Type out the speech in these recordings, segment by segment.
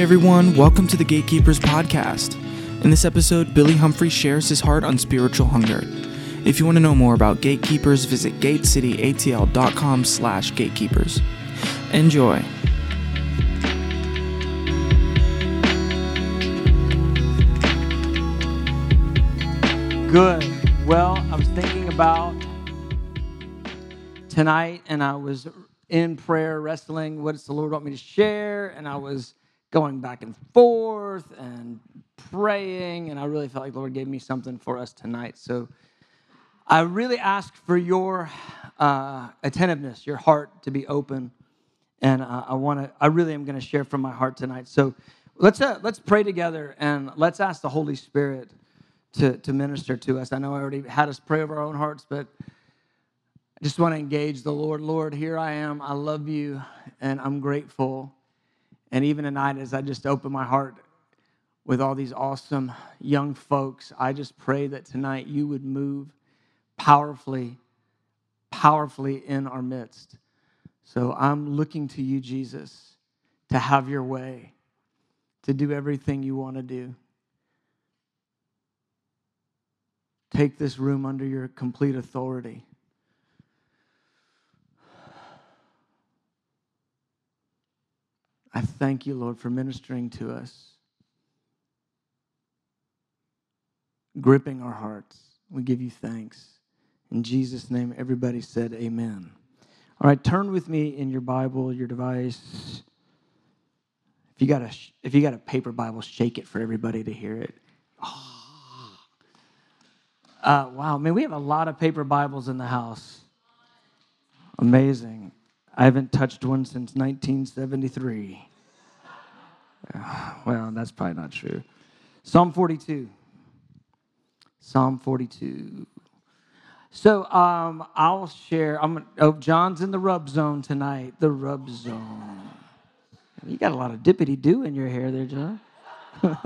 Hey everyone, welcome to the Gatekeepers podcast. In this episode, Billy Humphrey shares his heart on spiritual hunger. If you want to know more about Gatekeepers, visit gatecityatl.com slash gatekeepers. Enjoy. Good. Well, I was thinking about tonight and I was in prayer wrestling what does the Lord want me to share and I was going back and forth and praying and I really felt like the Lord gave me something for us tonight. So I really ask for your uh, attentiveness, your heart to be open, and uh, I want to. I really am going to share from my heart tonight. So let's uh, let's pray together and let's ask the Holy Spirit to, to minister to us. I know I already had us pray over our own hearts, but I just want to engage the Lord. Lord, here I am. I love you and I'm grateful. And even tonight, as I just open my heart with all these awesome young folks, I just pray that tonight you would move powerfully, powerfully in our midst. So I'm looking to you, Jesus, to have your way, to do everything you want to do. Take this room under your complete authority. I thank you, Lord, for ministering to us, gripping our hearts. We give you thanks. In Jesus' name, everybody said amen. All right, turn with me in your Bible, your device. If you got a, if you got a paper Bible, shake it for everybody to hear it. Oh. Uh, wow, man, we have a lot of paper Bibles in the house. Amazing. I haven't touched one since 1973. Uh, well, that's probably not true. Psalm 42. Psalm 42. So um, I'll share. I'm oh, John's in the rub zone tonight. The rub zone. You got a lot of dippity do in your hair there, John.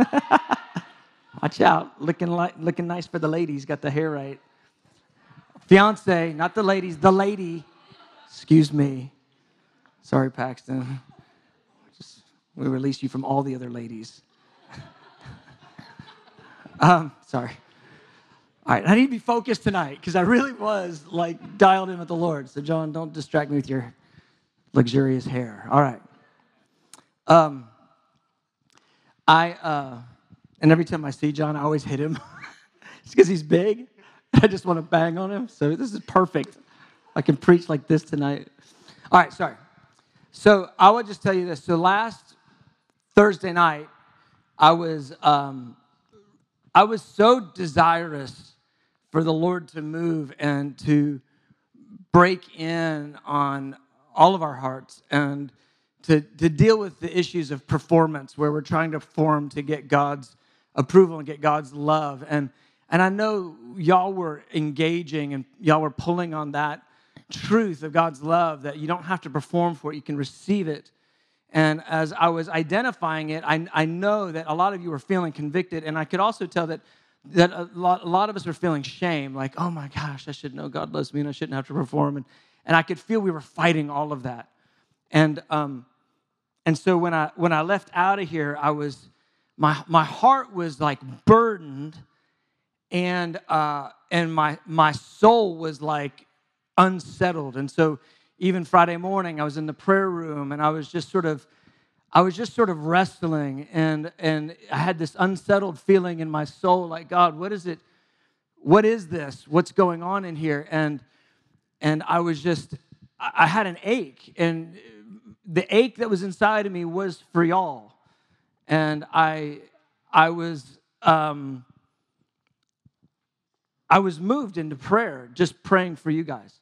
Watch out, looking like looking nice for the ladies. Got the hair right. Fiance, not the ladies, the lady. Excuse me. Sorry, Paxton. Just, we release you from all the other ladies. um, sorry. All right, I need to be focused tonight because I really was like dialed in with the Lord. So, John, don't distract me with your luxurious hair. All right. Um, I. Uh, and every time I see John, I always hit him. it's because he's big. I just want to bang on him. So this is perfect. I can preach like this tonight. All right, sorry. So I would just tell you this. So last Thursday night, I was um, I was so desirous for the Lord to move and to break in on all of our hearts and to, to deal with the issues of performance where we're trying to form to get God's approval and get God's love. And, and I know y'all were engaging and y'all were pulling on that truth of God's love that you don't have to perform for it, you can receive it. And as I was identifying it, I, I know that a lot of you were feeling convicted. And I could also tell that, that a, lot, a lot of us were feeling shame like, oh my gosh, I should know God loves me and I shouldn't have to perform. And, and I could feel we were fighting all of that. And, um, and so when I, when I left out of here, I was my, my heart was like burdened and uh, and my my soul was like unsettled. And so even friday morning i was in the prayer room and i was just sort of i was just sort of wrestling and and i had this unsettled feeling in my soul like god what is it? What is this? What's going on in here? And and i was just i had an ache and the ache that was inside of me was for y'all. And I, I was, um, I was moved into prayer, just praying for you guys,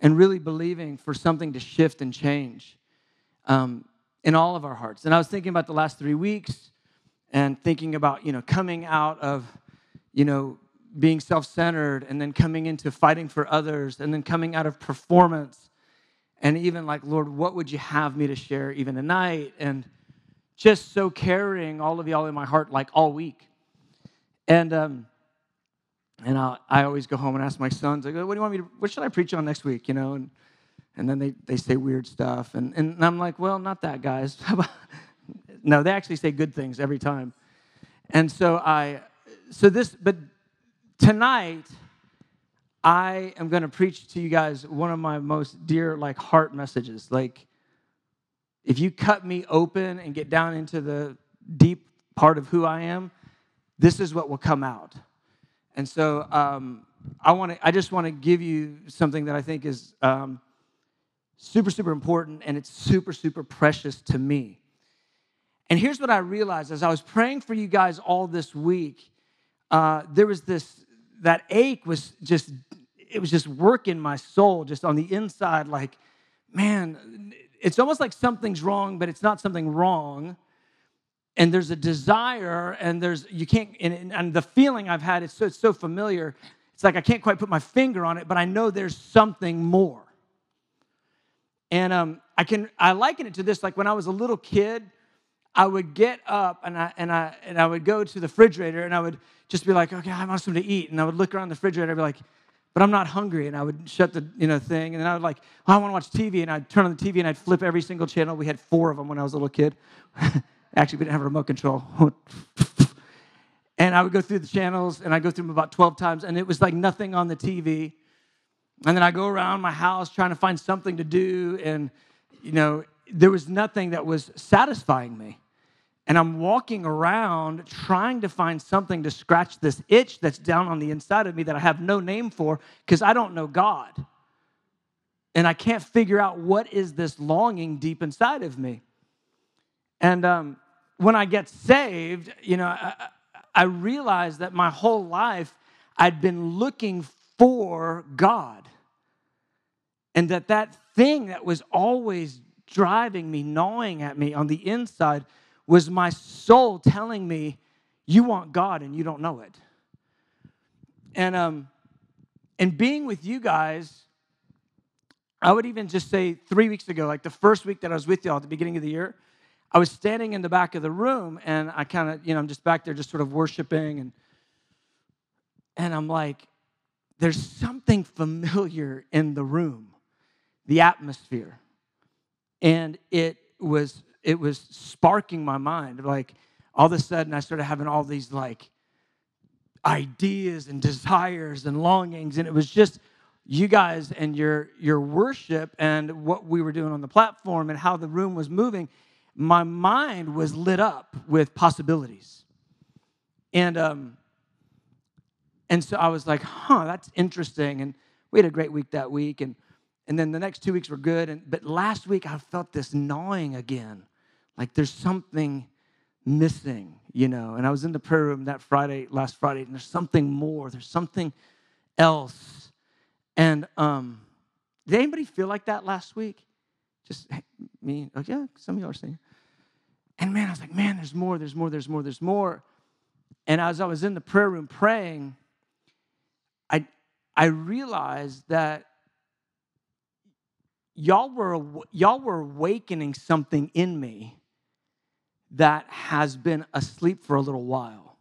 and really believing for something to shift and change um, in all of our hearts. And I was thinking about the last three weeks, and thinking about you know coming out of, you know, being self-centered, and then coming into fighting for others, and then coming out of performance, and even like Lord, what would you have me to share even tonight, and just so carrying all of y'all in my heart like all week. And um, and I, I always go home and ask my sons, go, what do you want me to, what should I preach on next week? You know, and and then they, they say weird stuff. And, and I'm like, well, not that, guys. no, they actually say good things every time. And so I, so this, but tonight, I am going to preach to you guys one of my most dear, like, heart messages. Like, if you cut me open and get down into the deep part of who I am, this is what will come out. And so, um, I want to. I just want to give you something that I think is um, super, super important, and it's super, super precious to me. And here's what I realized as I was praying for you guys all this week. Uh, there was this that ache was just it was just working my soul just on the inside like man it's almost like something's wrong but it's not something wrong and there's a desire and there's you can't and, and the feeling i've had it's so, so familiar it's like i can't quite put my finger on it but i know there's something more and um, i can i liken it to this like when i was a little kid i would get up and i and i and i would go to the refrigerator and i would just be like okay i want something to eat and i would look around the refrigerator and be like but I'm not hungry. And I would shut the you know thing, and then I would like, oh, I want to watch TV, and I'd turn on the TV and I'd flip every single channel. We had four of them when I was a little kid. Actually, we didn't have a remote control. and I would go through the channels, and I go through them about 12 times, and it was like nothing on the TV. And then I go around my house trying to find something to do, and you know, there was nothing that was satisfying me and I'm walking around trying to find something to scratch this itch that's down on the inside of me that I have no name for because I don't know God. And I can't figure out what is this longing deep inside of me. And um, when I get saved, you know, I, I realized that my whole life I'd been looking for God. And that that thing that was always driving me, gnawing at me on the inside, was my soul telling me, You want God and you don't know it. And, um, and being with you guys, I would even just say three weeks ago, like the first week that I was with y'all at the beginning of the year, I was standing in the back of the room and I kind of, you know, I'm just back there just sort of worshiping and and I'm like, there's something familiar in the room, the atmosphere. And it was it was sparking my mind. Like all of a sudden, I started having all these like ideas and desires and longings, and it was just you guys and your your worship and what we were doing on the platform and how the room was moving. My mind was lit up with possibilities, and um, and so I was like, "Huh, that's interesting." And we had a great week that week, and and then the next two weeks were good. And but last week I felt this gnawing again like there's something missing, you know. And I was in the prayer room that Friday, last Friday, and there's something more. There's something else. And um, did anybody feel like that last week? Just me? Oh, yeah, some of y'all are saying. And man, I was like, man, there's more, there's more, there's more, there's more. And as I was in the prayer room praying, I, I realized that y'all were, y'all were awakening something in me that has been asleep for a little while.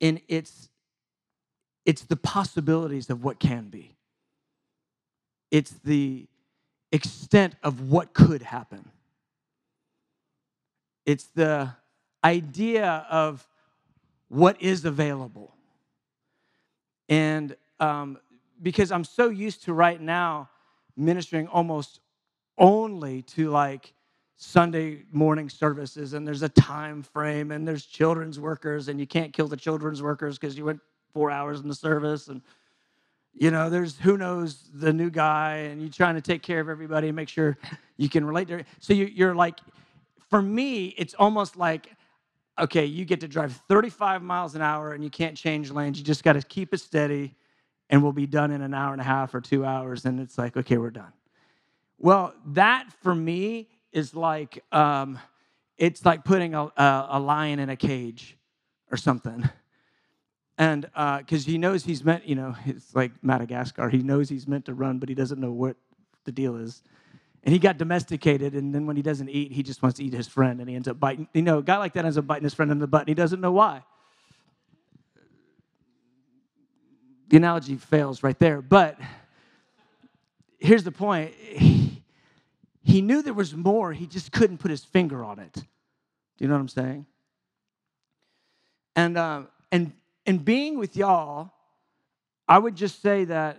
And it's it's the possibilities of what can be. It's the extent of what could happen. It's the idea of what is available. And um, because I'm so used to right now ministering almost only to like Sunday morning services and there's a time frame and there's children's workers and you can't kill the children's workers because you went four hours in the service and you know there's who knows the new guy and you're trying to take care of everybody and make sure you can relate to it. so you, are like for me it's almost like okay you get to drive 35 miles an hour and you can't change lanes you just got to keep it steady and we'll be done in an hour and a half or two hours and it's like okay we're done well that for me is like um, it's like putting a, a, a, lion in a cage or something. And because uh, he knows he's meant, you know, it's like Madagascar. He knows he's meant to run, but he doesn't know what the deal is. And he got domesticated, and then when he doesn't eat, he just wants to eat his friend, and he ends up biting. You know, a guy like that ends up biting his friend in the butt, and he doesn't know why. The analogy fails right there, but here's the point he knew there was more, he just couldn't put his finger on it. Do you know what I'm saying? And uh, and and being with y'all, I would just say that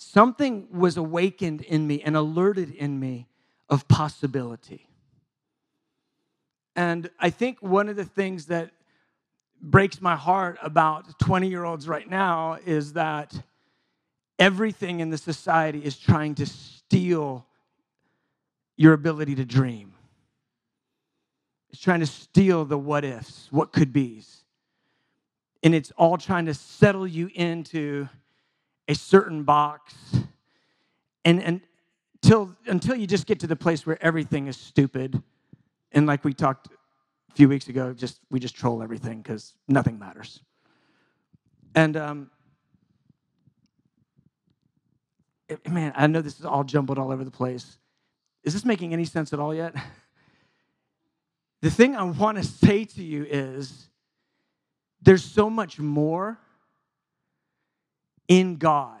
something was awakened in me and alerted in me of possibility. And I think one of the things that breaks my heart about 20 year olds right now is that everything in the society is trying to steal your ability to dream. It's trying to steal the what ifs, what could be's. And it's all trying to settle you into a certain box. And, and until, until you just get to the place where everything is stupid. And like we talked a few weeks ago, just we just troll everything because nothing matters. And um, it, man, I know this is all jumbled all over the place. Is this making any sense at all yet? The thing I want to say to you is there's so much more in God.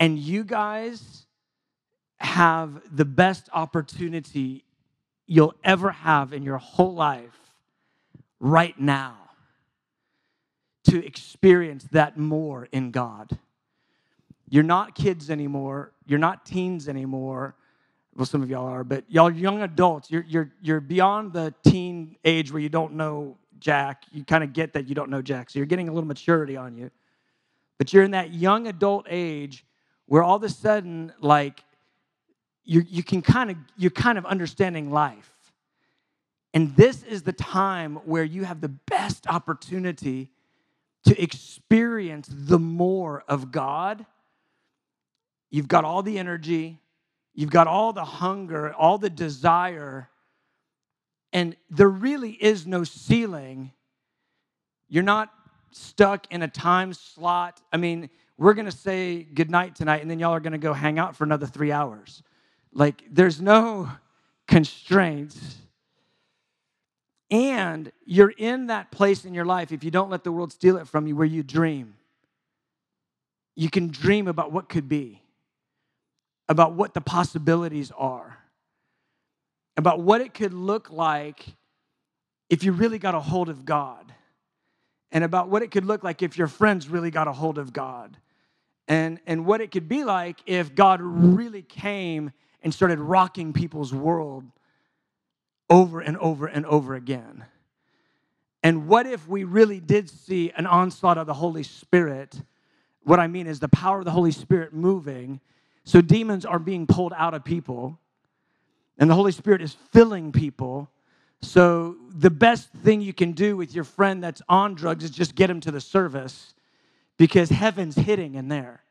And you guys have the best opportunity you'll ever have in your whole life right now to experience that more in God. You're not kids anymore, you're not teens anymore. Well, some of y'all are, but y'all young adults, you're, you're, you're beyond the teen age where you don't know Jack. You kind of get that you don't know Jack. So you're getting a little maturity on you. But you're in that young adult age where all of a sudden, like, you, you can kind of you're kind of understanding life. And this is the time where you have the best opportunity to experience the more of god. You've got all the energy you've got all the hunger all the desire and there really is no ceiling. You're not stuck in a time slot i mean we're going to say goodnight tonight and then y'all are going to go hang out for another three hours like, there's no constraints. And you're in that place in your life, if you don't let the world steal it from you, where you dream. You can dream about what could be, about what the possibilities are, about what it could look like if you really got a hold of God, and about what it could look like if your friends really got a hold of God, and, and what it could be like if God really came and started rocking people's world over and over and over again. And what if we really did see an onslaught of the Holy Spirit? What I mean is the power of the Holy Spirit moving. So demons are being pulled out of people, and the Holy Spirit is filling people. So the best thing you can do with your friend that's on drugs is just get him to the service because heaven's hitting in there.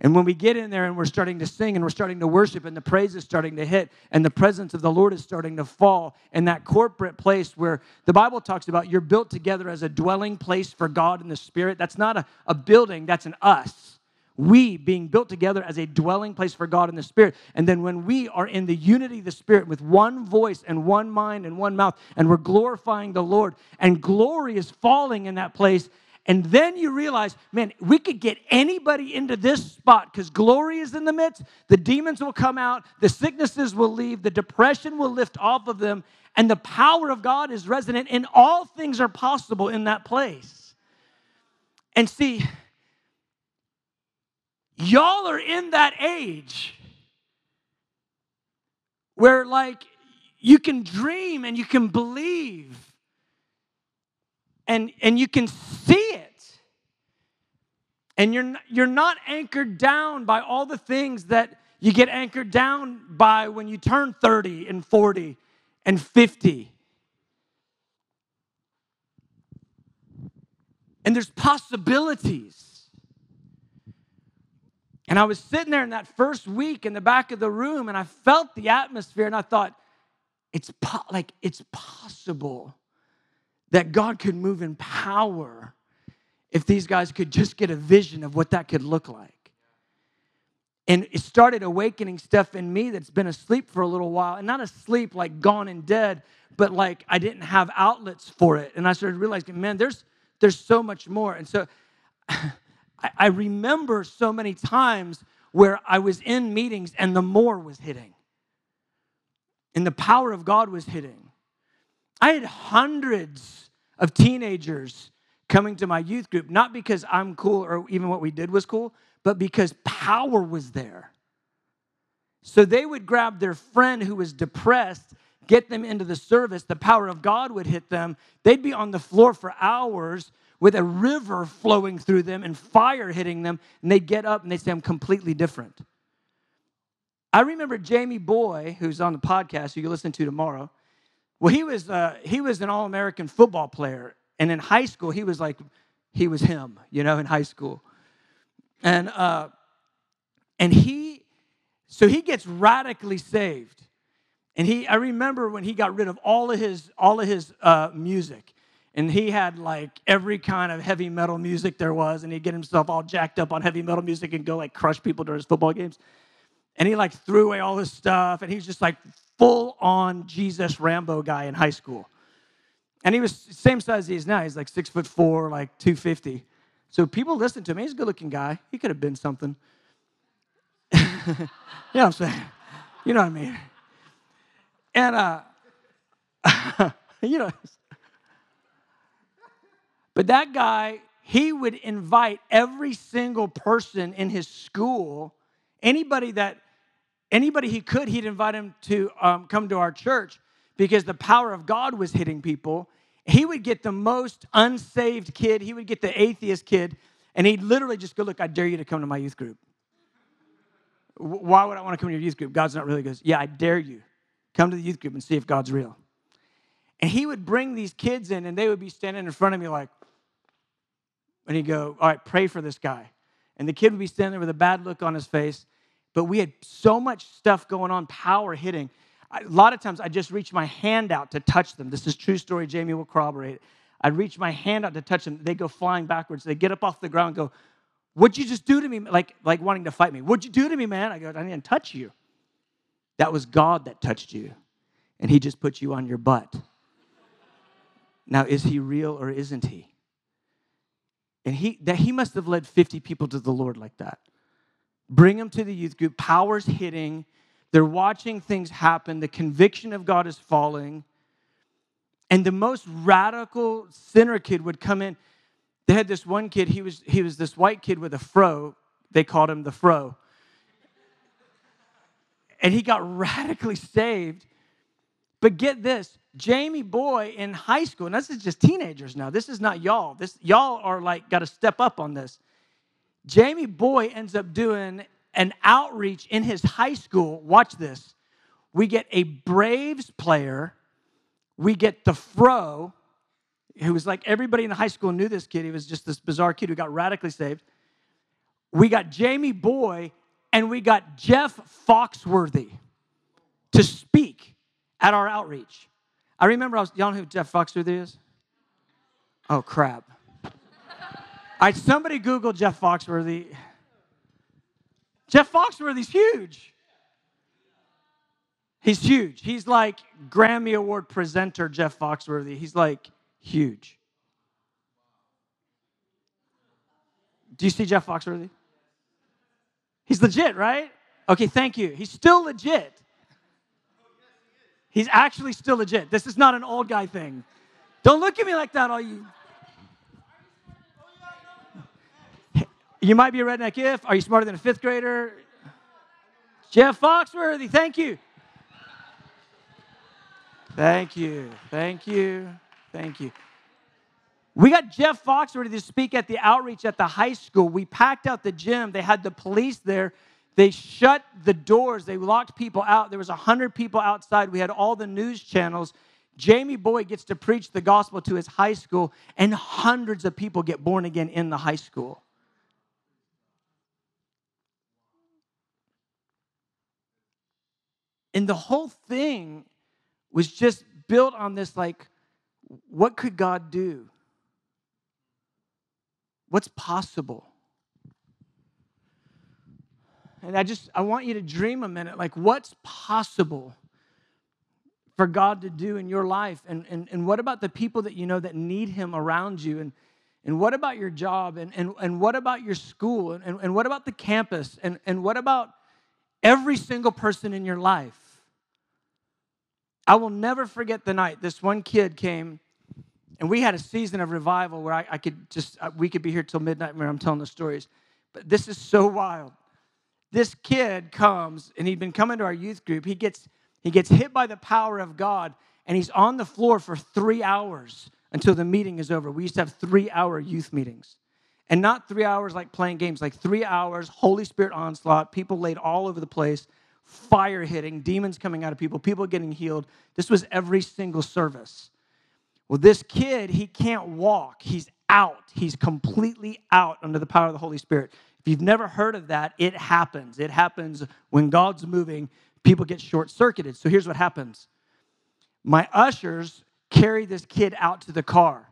And when we get in there and we're starting to sing and we're starting to worship and the praise is starting to hit and the presence of the Lord is starting to fall in that corporate place where the Bible talks about you're built together as a dwelling place for God in the Spirit. That's not a, a building, that's an us. We being built together as a dwelling place for God in the Spirit. And then when we are in the unity of the Spirit with one voice and one mind and one mouth, and we're glorifying the Lord, and glory is falling in that place, and then you realize, man, we could get anybody into this spot because glory is in the midst. The demons will come out, the sicknesses will leave, the depression will lift off of them, and the power of God is resident, and all things are possible in that place. And see, y'all are in that age where, like, you can dream and you can believe and, and you can see it. And you're, you're not anchored down by all the things that you get anchored down by when you turn 30 and 40 and 50. And there's possibilities. And I was sitting there in that first week in the back of the room and I felt the atmosphere and I thought, it's po- like it's possible that God could move in power if these guys could just get a vision of what that could look like. And it started awakening stuff in me that's been asleep for a little while, and not asleep like gone and dead, but like I didn't have outlets for it. And I started realizing, man, there's there's so much more. And so I, remember so many times where I was in meetings and the more was hitting. and the power of God was hitting. I had hundreds of teenagers coming to my youth group, not because I'm cool or even what we did was cool, but because power was there. So they would grab their friend who was depressed, get them into the service, the power of God would hit them. They'd be on the floor for hours with a river flowing through them and fire hitting them, and they'd get up and they'd say, I'm completely different. I remember Jamie Boy, who's on the podcast, who you listen to tomorrow. Well, he was, uh, he was an All American football player. And in high school, he was like, he was him, you know, in high school. And, uh, and he, so he gets radically saved. And he, I remember when he got rid of all of his, all of his uh, music. And he had like every kind of heavy metal music there was. And he'd get himself all jacked up on heavy metal music and go like crush people during his football games. And he like threw away all his stuff and he was just like full on jesus rambo guy in high school. And he was same size as he is now. He's like six foot four like 250 so people listen to him. He's a good looking guy. He could have been something. You know what i'm saying? You know what i mean? And uh you know but that guy he would invite every single person in his school anybody that anybody he could, he'd invite him to um, come to our church because the power of God was hitting people. He would get the most unsaved kid, he would get the atheist kid, and he'd literally just go, Look, I dare you to come to my youth group. Why would I want to come to your youth group? God's not really good. Yeah, I dare you. Come to the youth group and see if God's real. And he would bring these kids in, and they would be standing in front of me like, and he'd go, All right, pray for this guy. And the kid would be standing there with a bad look on his face. But we had so much stuff going on, power hitting. A lot of times I just reach my hand out to touch them. This is true story. Jamie will corroborate. I'd reach my hand out to touch them. They go flying backwards. They get up off the ground and go, What'd you just do to me? Like, like wanting to fight me. What'd you do to me, man? I go, I didn't touch you. That was God that touched you. And he just put you on your butt. Now, is he real or isn't he? And he that he must have led 50 people to the Lord like that. Bring them to the youth group. Power's hitting. They're watching things happen. The conviction of God is falling. And the most radical sinner kid would come in. They had this one kid, he was, he was this white kid with a fro. They called him the fro. And he got radically saved. But get this Jamie Boy in high school, and this is just teenagers now. This is not y'all. This y'all are like got to step up on this. Jamie Boy ends up doing an outreach in his high school. Watch this. We get a Braves player, we get the Fro, who was like everybody in the high school knew this kid. He was just this bizarre kid who got radically saved. We got Jamie Boy, and we got Jeff Foxworthy to speak at our outreach. I remember I was, y'all know who Jeff Foxworthy is? Oh, crap. I somebody Google Jeff Foxworthy. Jeff Foxworthy's huge. He's huge. He's like Grammy Award presenter Jeff Foxworthy. He's like huge. Do you see Jeff Foxworthy? He's legit, right? Okay, thank you. He's still legit. He's actually still legit. This is not an old guy thing. Don't look at me like that, all you You might be a redneck if. Are you smarter than a fifth grader? Jeff Foxworthy, thank you. Thank you. Thank you. Thank you. We got Jeff Foxworthy to speak at the outreach at the high school. We packed out the gym. They had the police there. They shut the doors. They locked people out. There was 100 people outside. We had all the news channels. Jamie Boy gets to preach the gospel to his high school, and hundreds of people get born again in the high school. And the whole thing was just built on this like, what could God do? What's possible? And I just, I want you to dream a minute like, what's possible for God to do in your life? And, and, and what about the people that you know that need Him around you? And, and what about your job? And, and, and what about your school? And, and, and what about the campus? And, and what about every single person in your life? I will never forget the night this one kid came, and we had a season of revival where I, I could just, uh, we could be here till midnight when I'm telling the stories. But this is so wild. This kid comes, and he'd been coming to our youth group. He gets, he gets hit by the power of God, and he's on the floor for three hours until the meeting is over. We used to have three hour youth meetings. And not three hours like playing games, like three hours, Holy Spirit onslaught, people laid all over the place, fire hitting, demons coming out of people, people getting healed. This was every single service. Well, this kid, he can't walk. He's out. He's completely out under the power of the Holy Spirit. If you've never heard of that, it happens. It happens when God's moving, people get short circuited. So here's what happens. My ushers carry this kid out to the car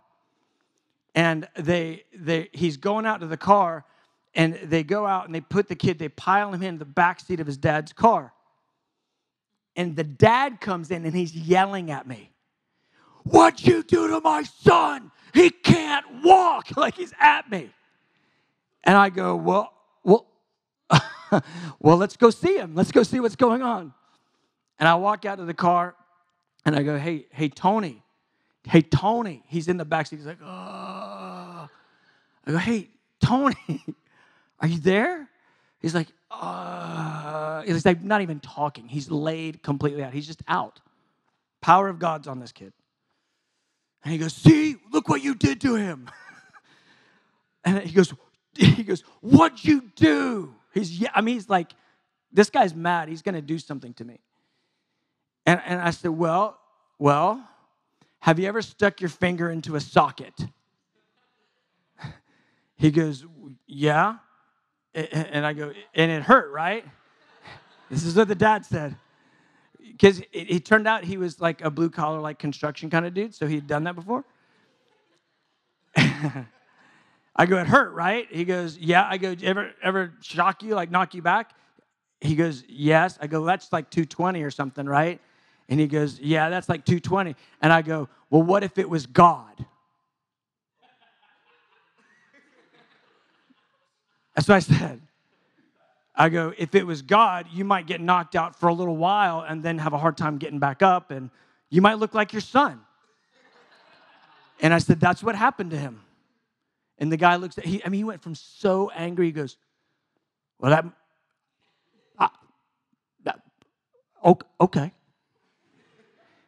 and they they he's going out to the car and they go out and they put the kid they pile him in the back seat of his dad's car. And the dad comes in and he's yelling at me. What'd you do to my son? He can't walk. Like he's at me and i go well well well let's go see him. Let's go see what's going on. And i walk out to the car and i go hey hey tony. Hey tony. He's in the back seat. He's like oh i go hey tony are you there? He's like uh he's like not even talking. He's laid completely out. He's just out. Power of god's on this kid. And he goes see look what you did to him. And he goes he goes what'd you do he's i mean he's like this guy's mad he's gonna do something to me and, and i said well well have you ever stuck your finger into a socket? He goes, Yeah. And I go, And it hurt, right? This is what the dad said. Because it, it, turned out he was like a blue collar, like construction kind of dude, so he'd done that before. I go, It hurt, right? He goes, Yeah. I go, Ever, ever shock you, like knock you back? He goes, Yes. I go, That's like 220 or something, right? And he goes, Yeah, that's like 220. And I go, Well, what if it was God? That's what I said. I go, If it was God, you might get knocked out for a little while and then have a hard time getting back up, and you might look like your son. And I said, That's what happened to him. And the guy looks at he, I mean, he went from so angry, he goes, Well, that, I, that okay.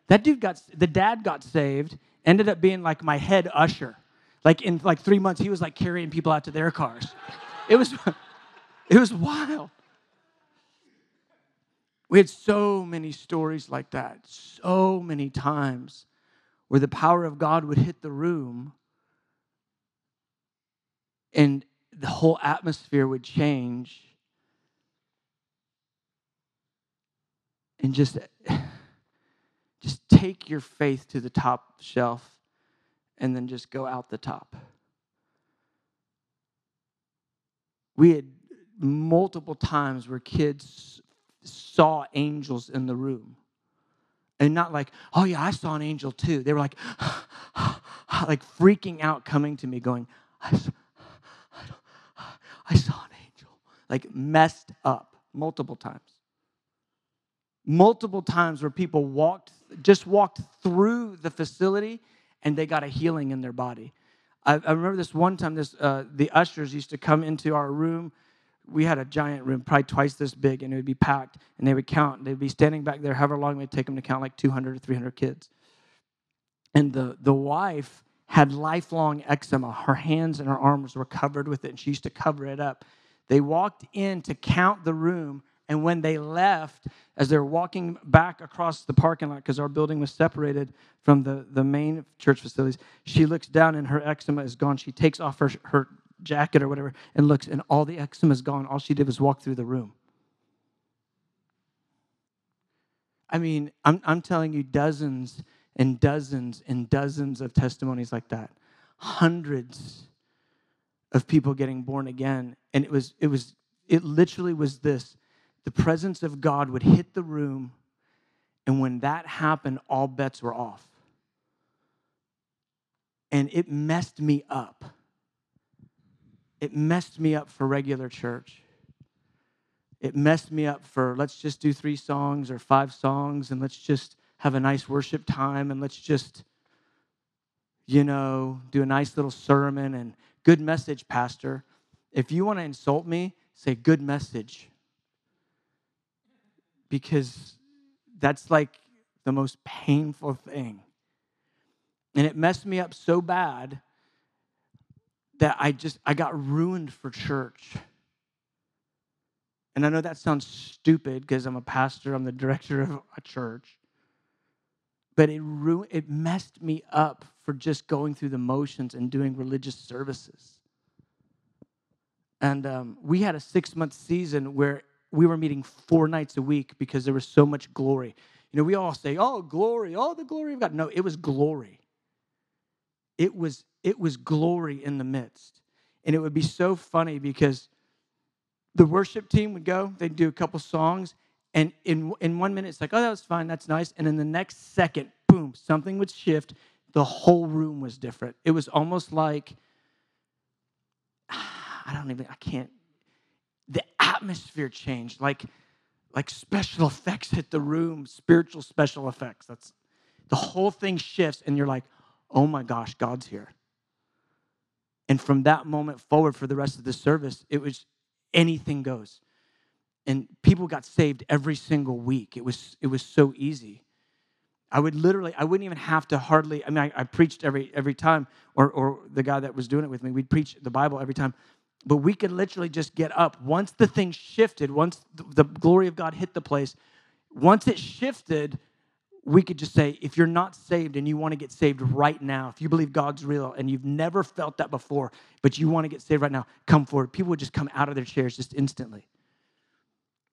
That dude got, the dad got saved, ended up being like my head usher. Like in like three months, he was like carrying people out to their cars. It was, it was wild. We had so many stories like that, so many times where the power of God would hit the room and the whole atmosphere would change. And just just take your faith to the top shelf and then just go out the top. We had multiple times where kids saw angels in the room. And not like, oh yeah, I saw an angel too. They were like, like freaking out, coming to me, going, I saw, an angel. Like messed up multiple times. Multiple times where people walked just walked through the facility and they got a healing in their body. I, I remember this one time this uh, the ushers used to come into our room. We had a giant room probably twice this big and it would be packed and they would count. They'd be standing back there however long it would take them to count like 200 or 300 kids. And the, the wife had lifelong eczema her hands and her arms were covered with it and she used to cover it up they walked in to count the room and when they left, as they're walking back across the parking lot, because our building was separated from the, the main church facilities, she looks down and her eczema is gone. She takes off her, her jacket or whatever and looks, and all the eczema is gone. All she did was walk through the room. I mean, I'm, I'm telling you, dozens and dozens and dozens of testimonies like that. Hundreds of people getting born again. And it was, it was, it literally was this the presence of God would hit the room. And when that happened, all bets were off. And it messed me up. It messed me up for regular church. It messed me up for let's just do three songs or five songs and let's just have a nice worship time and let's just, you know, do a nice little sermon and good message, Pastor. If you want to insult me, say good message. Because that's like the most painful thing. And it messed me up so bad that I just I got ruined for church. And I know that sounds stupid because I'm a pastor, I'm the director of a church. But it ruined it messed me up for just going through the motions and doing religious services. And um, we had a six month season where we were meeting four nights a week because there was so much glory. You know, we all say, oh, glory, oh, the glory of God. No, it was glory. It was, it was glory in the midst. And it would be so funny because the worship team would go, they'd do a couple songs, and in, in one minute, it's like, oh, that was fine, that's nice. And in the next second, boom, something would shift. The whole room was different. It was almost like, I don't even, I can't, the atmosphere changed. Like, like special effects hit the room, spiritual special effects. That's the whole thing shifts, and you're like, oh my gosh, God's here. And from that moment forward for the rest of the service, it was anything goes. And people got saved every single week. It was, it was so easy. I would literally, I wouldn't even have to hardly, I mean, I, I preached every, every time, or, or the guy that was doing it with me, we'd preach the Bible every time. But we could literally just get up. Once the thing shifted, once the, the glory of God hit the place, once it shifted, we could just say, if you're not saved and you want to get saved right now, if you believe God's real and you've never felt that before, but you want to get saved right now, come forward. People would just come out of their chairs just instantly.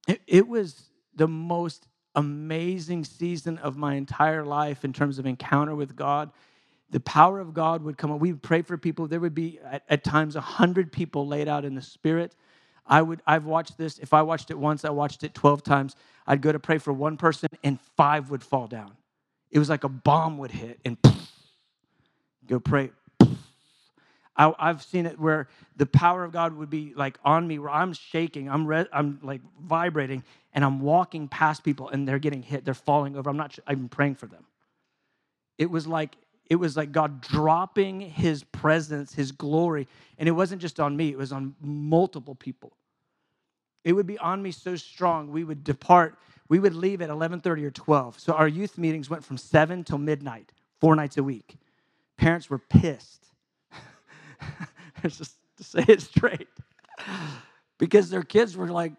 It, it was the most amazing season of my entire life in terms of encounter with God the power of God would come. We would pray for people. There would be at, at times a hundred people laid out in the spirit. I would I've watched this. If I watched it once, I watched it 12 times. I'd go to pray for one person and five would fall down. It was like a bomb would hit and go pray. I, have seen it where the power of God would be like on me, where I'm shaking, I'm re- I'm like vibrating, and I'm walking past people and they're getting hit, they're falling over. I'm not even praying for them. It was like it was like God dropping his presence, his glory. And it wasn't just on me, it was on multiple people. It would be on me so strong, we would depart. We would leave at 11:30 or 12. So our youth meetings went from 7 till midnight, four nights a week. Parents were pissed. just to say it straight. because their kids were like,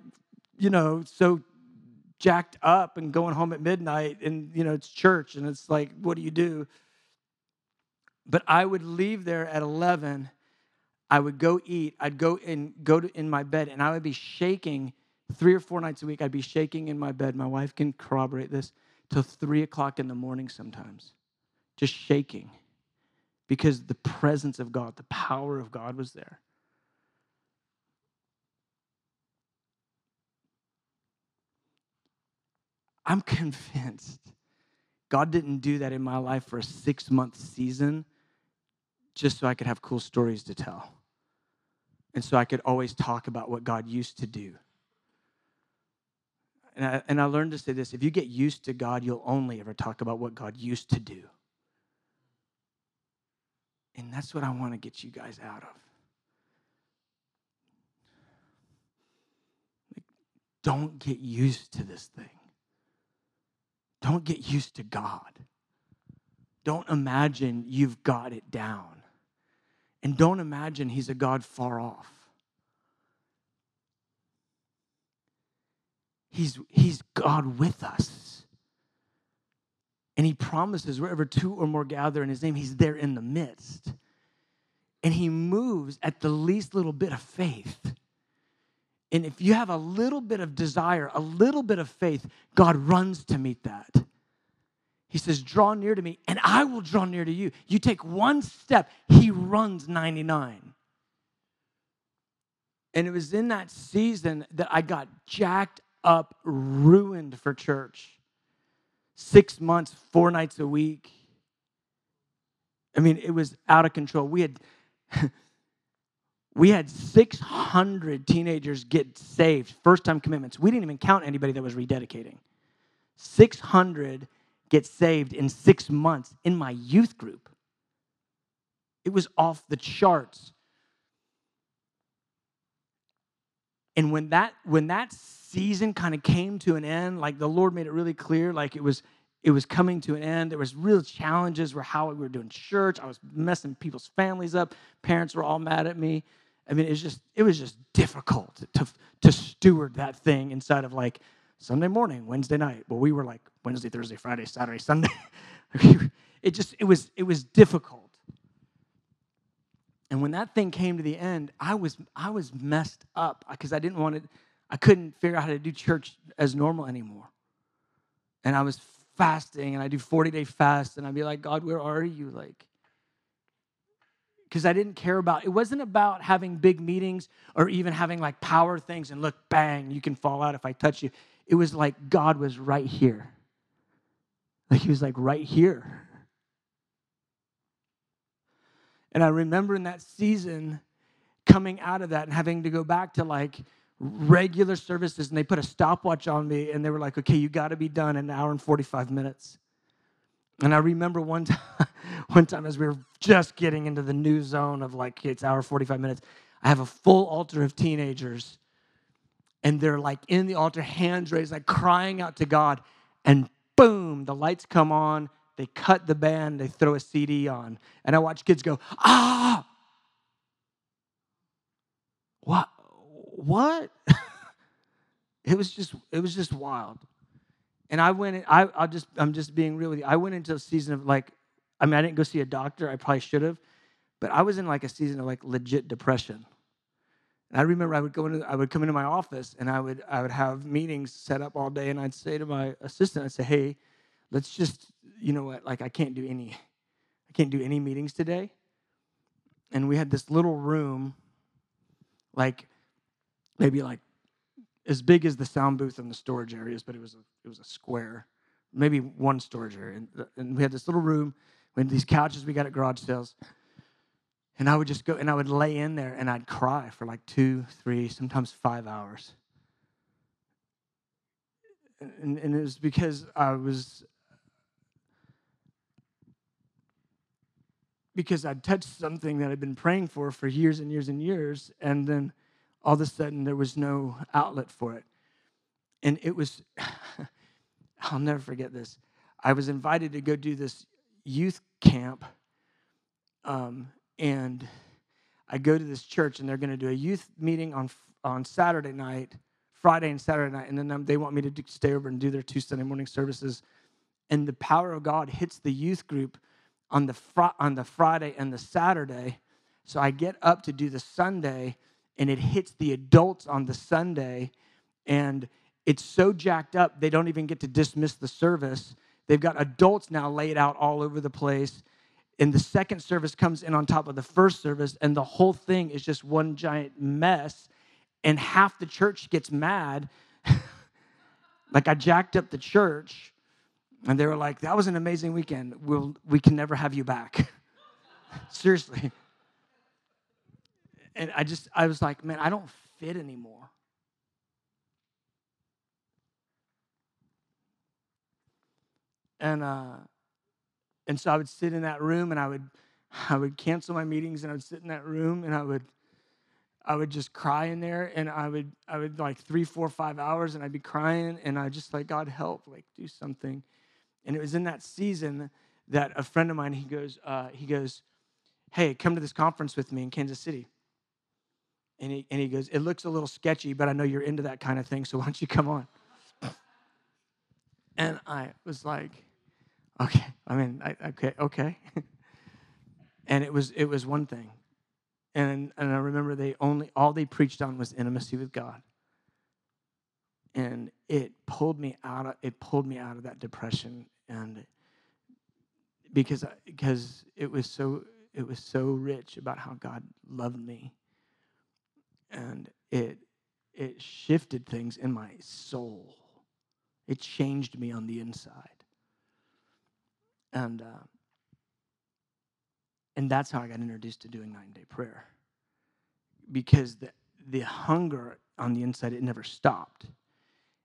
you know, so jacked up and going home at midnight and you know it's church and it's like what do you do but I would leave there at 11. I would go eat. I'd go and go to, in my bed, and I would be shaking three or four nights a week. I'd be shaking in my bed. My wife can corroborate this till three o'clock in the morning sometimes, just shaking because the presence of God, the power of God was there. I'm convinced God didn't do that in my life for a six month season just so I could have cool stories to tell. And so I could always talk about what God used to do. And I, and I learned to say this if you get used to God, you'll only ever talk about what God used to do. And that's what I want to get you guys out of. Like, don't get used to this thing. Don't get used to God. Don't imagine you've got it down. And don't imagine he's a God far off. He's, he's God with us. And he promises wherever two or more gather in his name, he's there in the midst. And he moves at the least little bit of faith. And if you have a little bit of desire, a little bit of faith, God runs to meet that. He says, Draw near to me, and I will draw near to you. You take one step, he runs 99. And it was in that season that I got jacked up, ruined for church. Six months, four nights a week. I mean, it was out of control. We had we had 600 teenagers get saved, first time commitments. We didn't even count anybody that was rededicating. 600 get saved in six months in my youth group. It was off the charts. And when that when that season kind of came to an end, like the Lord made it really clear, like it was it was coming to an end. There was real challenges where how we were doing church. I was messing people's families up. Parents were all mad at me. I mean, it was just it was just difficult to to steward that thing inside of like Sunday morning, Wednesday night. Well, we were like Wednesday, Thursday, Friday, Saturday, Sunday. it just it was it was difficult. And when that thing came to the end, I was I was messed up because I didn't want to I couldn't figure out how to do church as normal anymore. And I was fasting and I do 40 day fast and I'd be like, God, where are you? Like, because I didn't care about it wasn't about having big meetings or even having like power things and look, bang, you can fall out if I touch you. It was like God was right here. Like he was like right here. And I remember in that season coming out of that and having to go back to like regular services and they put a stopwatch on me and they were like, okay, you got to be done in an hour and 45 minutes. And I remember one time, one time as we were just getting into the new zone of like it's hour 45 minutes, I have a full altar of teenagers and they're like in the altar, hands raised, like crying out to God. And boom, the lights come on, they cut the band, they throw a CD on. And I watch kids go, ah! What? What? it was just, it was just wild. And I went, I, I just, I'm just being real with you. I went into a season of like, I mean, I didn't go see a doctor. I probably should have, but I was in like a season of like legit depression. And I remember I would go into, I would come into my office and I would, I would have meetings set up all day, and I'd say to my assistant, I'd say, "Hey, let's just, you know what? Like, I can't do any, I can't do any meetings today." And we had this little room, like maybe like as big as the sound booth and the storage areas, but it was a, it was a square, maybe one storage area. And, uh, and we had this little room. We had these couches we got at garage sales. And I would just go and I would lay in there and I'd cry for like two, three, sometimes five hours. And, and it was because I was, because I'd touched something that I'd been praying for for years and years and years. And then all of a sudden there was no outlet for it. And it was, I'll never forget this. I was invited to go do this youth camp. Um, and I go to this church, and they're going to do a youth meeting on, on Saturday night, Friday and Saturday night. And then they want me to do, stay over and do their two Sunday morning services. And the power of God hits the youth group on the, fr- on the Friday and the Saturday. So I get up to do the Sunday and it hits the adults on the Sunday, and it's so jacked up they don't even get to dismiss the service. They've got adults now laid out all over the place. And the second service comes in on top of the first service, and the whole thing is just one giant mess. And half the church gets mad. like I jacked up the church, and they were like, That was an amazing weekend. We'll, we can never have you back. Seriously and I just, I was like, man, I don't fit anymore. And, uh, and so I would sit in that room and I would, I would cancel my meetings and I would sit in that room and I would, I would just cry in there and I would, I would like three, four, five hours and I'd be crying and I just like, God help, like do something. And it was in that season that a friend of mine, he goes, uh, he goes, hey, come to this conference with me in Kansas City. And he, and he goes, It looks a little sketchy, but I know you're into that kind of thing, so why don't you come on? And I was like, Okay, I mean, I, okay, okay. and it was it was one thing. And and I remember they only all they preached on was intimacy with God. And it pulled me out of it pulled me out of that depression and because because it was so it was so rich about how God loved me. And it it shifted things in my soul. It changed me on the inside, and uh, and that's how I got introduced to doing nine day prayer, because the the hunger on the inside it never stopped,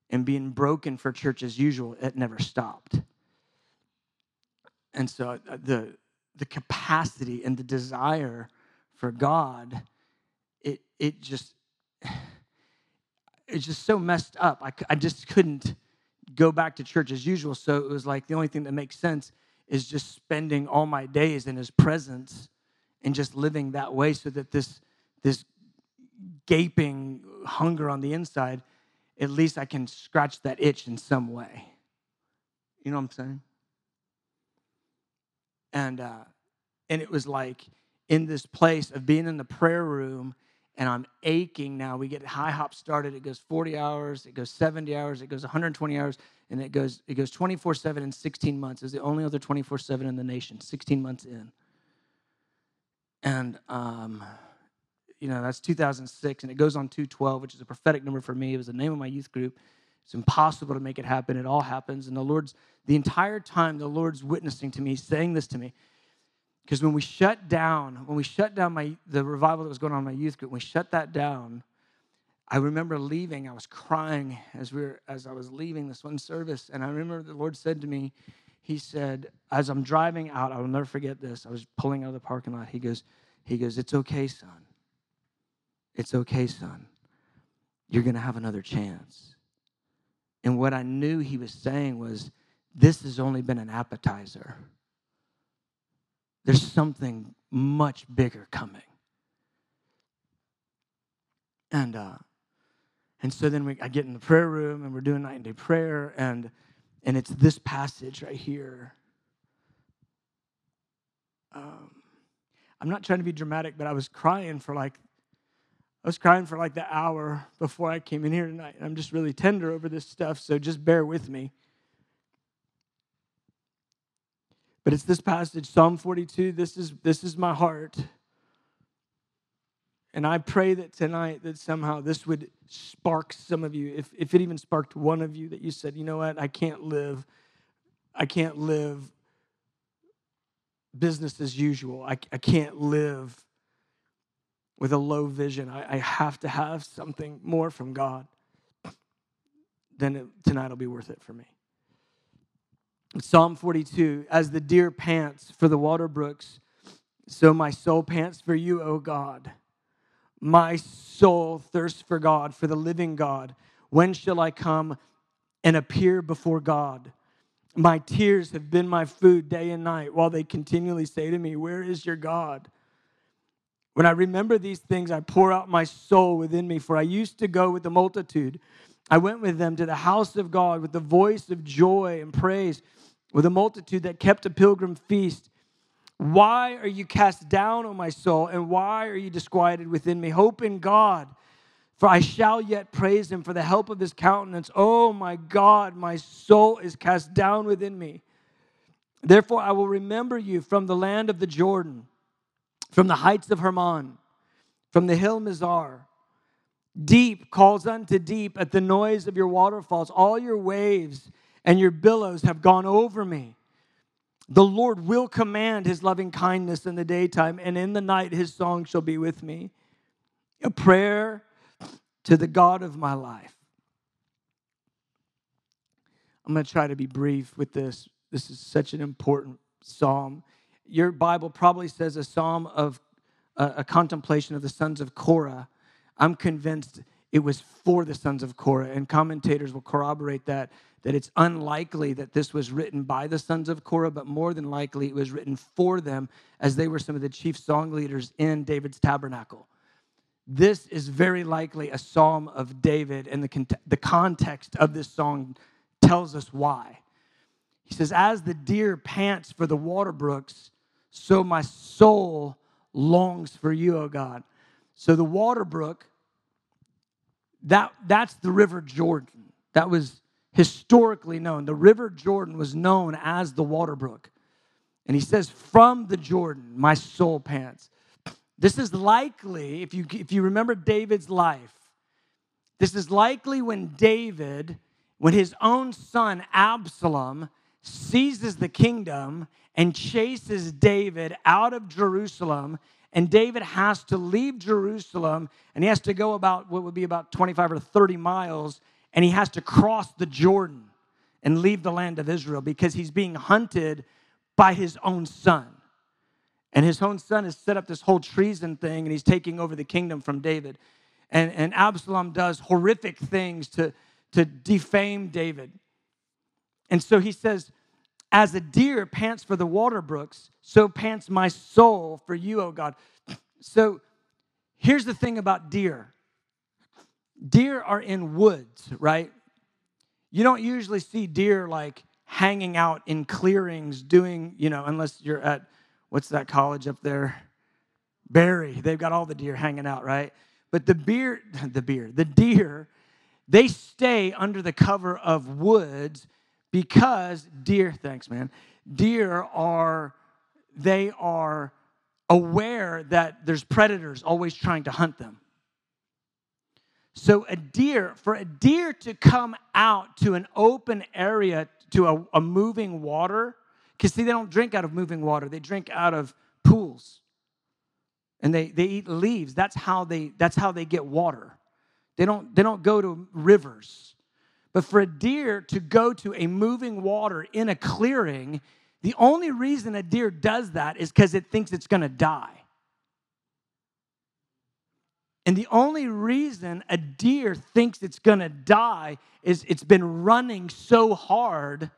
and being broken for church as usual it never stopped, and so uh, the the capacity and the desire for God, it it just it's just so messed up. I, I just couldn't go back to church as usual. So it was like the only thing that makes sense is just spending all my days in his presence and just living that way so that this this gaping hunger on the inside, at least I can scratch that itch in some way. You know what I'm saying? And uh, and it was like in this place of being in the prayer room and I'm aching now. We get IHOP started. It goes 40 hours, it goes 70 hours, it goes 120 hours, and it goes it goes 24 7 in 16 months. Is the only other 24 7 in the nation. 16 months in, and um, you know that's 2006, and it goes on 212, which is a prophetic number for me. It was the name of my youth group. It's impossible to make it happen. It all happens, and the Lord's the entire time the Lord's witnessing to me, saying this to me. Because when we shut down, when we shut down my the revival that was going on in my youth group, when we shut that down, I remember leaving. I was crying as we were as I was leaving this one service, and I remember the Lord said to me, He said, as I'm driving out, I will never forget this. I was pulling out of the parking lot. He goes, He goes, It's okay, son. It's okay, son. You're gonna have another chance. And what I knew he was saying was, This has only been an appetizer there's something much bigger coming. And uh, and so then we, I get in the prayer room and we're doing night and day prayer, and and it's this passage right here. Um, I'm not trying to be dramatic, but I was crying for like I was crying for like the hour before I came in here tonight. I'm just really tender over this stuff, so just bear with me. But it's this passage, Psalm 42. This is, this is my heart. And I pray that tonight that somehow this would spark some of you. If, if it even sparked one of you that you said, you know what, I can't live, I can't live business as usual. I, I can't live with a low vision. I, I have to have something more from God. Then it, tonight will be worth it for me. Psalm 42 As the deer pants for the water brooks, so my soul pants for you, O God. My soul thirsts for God, for the living God. When shall I come and appear before God? My tears have been my food day and night, while they continually say to me, Where is your God? When I remember these things, I pour out my soul within me, for I used to go with the multitude. I went with them to the house of God with the voice of joy and praise with a multitude that kept a pilgrim feast. Why are you cast down, O my soul, and why are you disquieted within me? Hope in God, for I shall yet praise him for the help of his countenance. Oh my God, my soul is cast down within me. Therefore, I will remember you from the land of the Jordan, from the heights of Hermon, from the hill Mizar. Deep calls unto deep at the noise of your waterfalls. All your waves and your billows have gone over me. The Lord will command his loving kindness in the daytime, and in the night his song shall be with me. A prayer to the God of my life. I'm going to try to be brief with this. This is such an important psalm. Your Bible probably says a psalm of a, a contemplation of the sons of Korah. I'm convinced it was for the sons of Korah, and commentators will corroborate that that it's unlikely that this was written by the sons of Korah, but more than likely it was written for them as they were some of the chief song leaders in David's tabernacle. This is very likely a psalm of David, and the, the context of this song tells us why. He says, As the deer pants for the water brooks, so my soul longs for you, O God. So the water brook, that, that's the river Jordan. That was historically known. The River Jordan was known as the water brook. And he says, From the Jordan, my soul pants. This is likely, if you, if you remember David's life, this is likely when David, when his own son Absalom seizes the kingdom and chases David out of Jerusalem. And David has to leave Jerusalem and he has to go about what would be about 25 or 30 miles and he has to cross the Jordan and leave the land of Israel because he's being hunted by his own son. And his own son has set up this whole treason thing and he's taking over the kingdom from David. And, and Absalom does horrific things to, to defame David. And so he says, As a deer pants for the water brooks, so pants my soul for you, O God. So here's the thing about deer deer are in woods, right? You don't usually see deer like hanging out in clearings doing, you know, unless you're at what's that college up there? Berry. They've got all the deer hanging out, right? But the beer, the beer, the deer, they stay under the cover of woods because deer, thanks, man. Deer are, they are aware that there's predators always trying to hunt them. So, a deer, for a deer to come out to an open area, to a, a moving water, because see, they don't drink out of moving water, they drink out of pools. And they, they eat leaves. That's how they that's how they get water. They don't, they don't go to rivers. But for a deer to go to a moving water in a clearing, the only reason a deer does that is because it thinks it's gonna die. And the only reason a deer thinks it's gonna die is it's been running so hard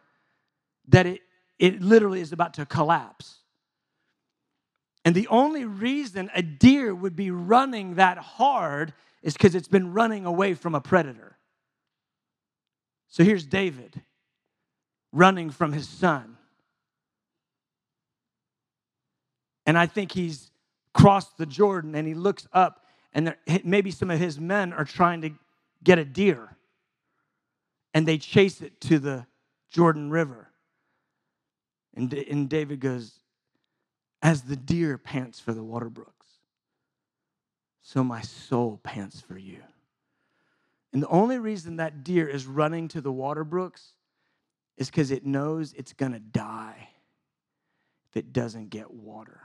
that it, it literally is about to collapse. And the only reason a deer would be running that hard is because it's been running away from a predator. So here's David running from his son. And I think he's crossed the Jordan and he looks up and there, maybe some of his men are trying to get a deer and they chase it to the Jordan River. And, and David goes, As the deer pants for the water brooks, so my soul pants for you. And the only reason that deer is running to the water brooks is because it knows it's going to die if it doesn't get water.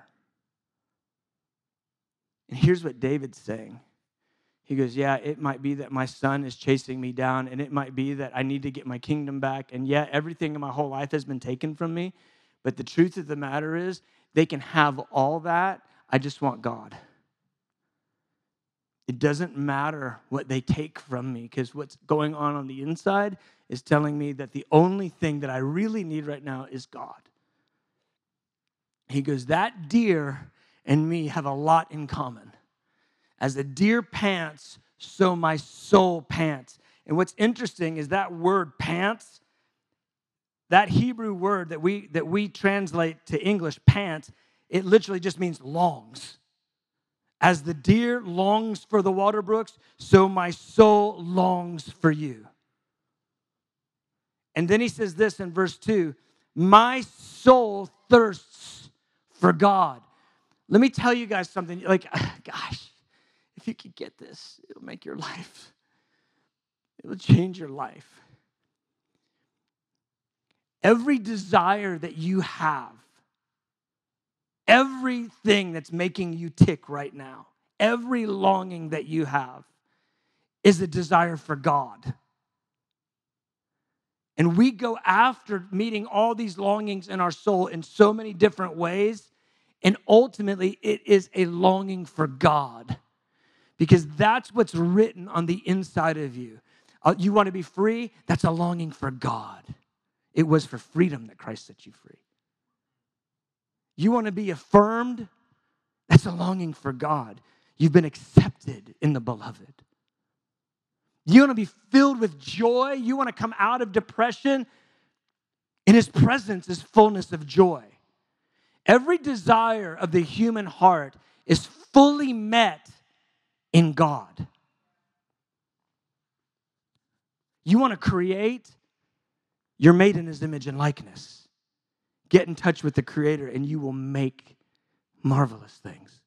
And here's what David's saying. He goes, Yeah, it might be that my son is chasing me down, and it might be that I need to get my kingdom back. And yeah, everything in my whole life has been taken from me. But the truth of the matter is, they can have all that. I just want God. It doesn't matter what they take from me because what's going on on the inside is telling me that the only thing that I really need right now is God. He goes, That deer and me have a lot in common. As the deer pants, so my soul pants. And what's interesting is that word pants, that Hebrew word that we that we translate to English pants, it literally just means longs. As the deer longs for the water brooks, so my soul longs for you. And then he says this in verse 2 My soul thirsts for God. Let me tell you guys something. Like, gosh, if you could get this, it'll make your life, it will change your life. Every desire that you have, everything that's making you tick right now, every longing that you have is a desire for God. And we go after meeting all these longings in our soul in so many different ways and ultimately, it is a longing for God because that's what's written on the inside of you. Uh, you want to be free? That's a longing for God. It was for freedom that Christ set you free. You want to be affirmed? That's a longing for God. You've been accepted in the beloved. You want to be filled with joy? You want to come out of depression? In his presence is fullness of joy. Every desire of the human heart is fully met in God. You want to create? You're made in his image and likeness. Get in touch with the Creator, and you will make marvelous things.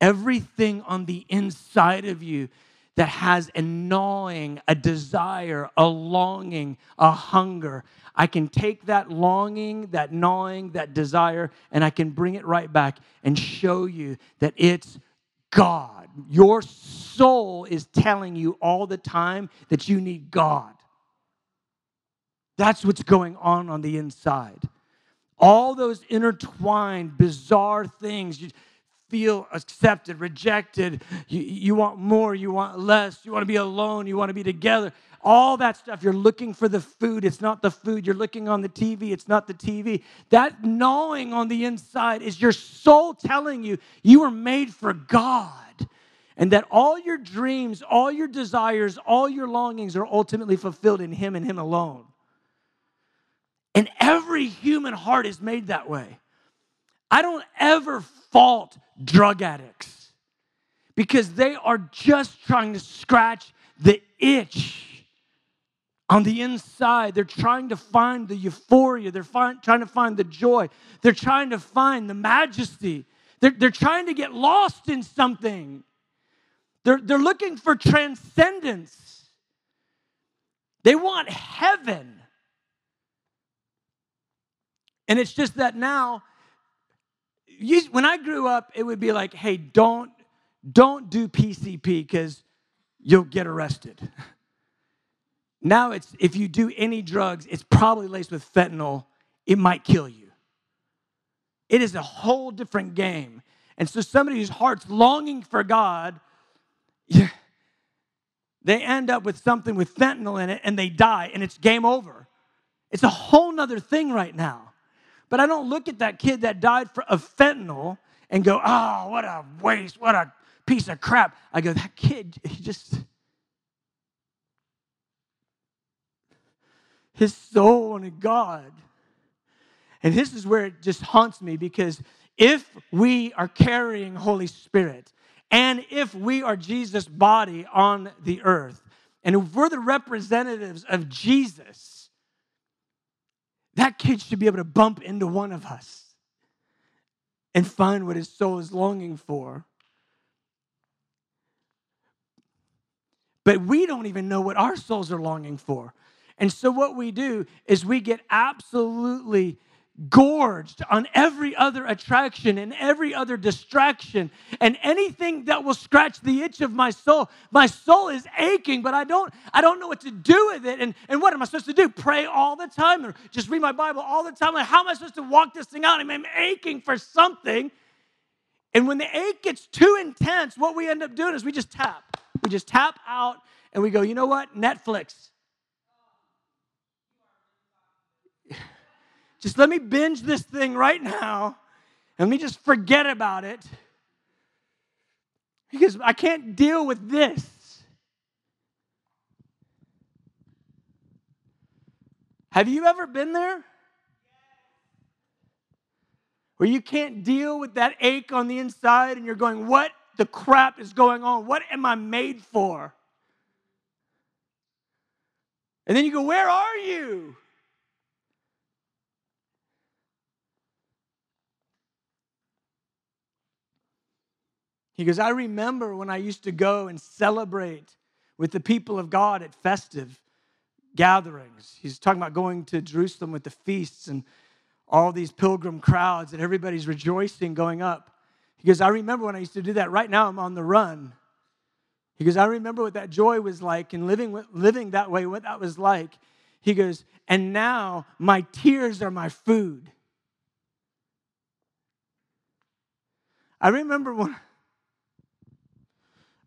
Everything on the inside of you that has a gnawing, a desire, a longing, a hunger. I can take that longing, that gnawing, that desire, and I can bring it right back and show you that it's God. Your soul is telling you all the time that you need God. That's what's going on on the inside. all those intertwined, bizarre things. You feel accepted, rejected. You, you want more, you want less. You want to be alone, you want to be together. All that stuff. You're looking for the food. It's not the food. You're looking on the TV. It's not the TV. That gnawing on the inside is your soul telling you you were made for God and that all your dreams, all your desires, all your longings are ultimately fulfilled in Him and Him alone. And every human heart is made that way. I don't ever fault drug addicts because they are just trying to scratch the itch on the inside. They're trying to find the euphoria, they're find, trying to find the joy, they're trying to find the majesty. They're, they're trying to get lost in something. They're, they're looking for transcendence. They want heaven. And it's just that now, you, when I grew up, it would be like, hey, don't, don't do PCP because you'll get arrested. Now it's if you do any drugs, it's probably laced with fentanyl, it might kill you. It is a whole different game. And so somebody whose heart's longing for God, yeah, they end up with something with fentanyl in it and they die and it's game over. It's a whole nother thing right now. But I don't look at that kid that died for, of fentanyl and go, oh, what a waste, what a piece of crap. I go, that kid, he just, his soul wanted God. And this is where it just haunts me because if we are carrying Holy Spirit and if we are Jesus' body on the earth, and if we're the representatives of Jesus, that kid should be able to bump into one of us and find what his soul is longing for. But we don't even know what our souls are longing for. And so, what we do is we get absolutely gorged on every other attraction and every other distraction and anything that will scratch the itch of my soul. My soul is aching but i don't i don't know what to do with it. And, and what am i supposed to do? Pray all the time or just read my bible all the time? Like how am i supposed to walk this thing out? I'm aching for something. And when the ache gets too intense what we end up doing is we just tap. We just tap out and we go you know what? Netflix just let me binge this thing right now. And let me just forget about it. Because I can't deal with this. Have you ever been there? Where you can't deal with that ache on the inside and you're going, What the crap is going on? What am I made for? And then you go, Where are you? He goes, I remember when I used to go and celebrate with the people of God at festive gatherings. He's talking about going to Jerusalem with the feasts and all these pilgrim crowds, and everybody's rejoicing going up. He goes, I remember when I used to do that. Right now, I'm on the run. He goes, I remember what that joy was like and living, living that way, what that was like. He goes, and now my tears are my food. I remember when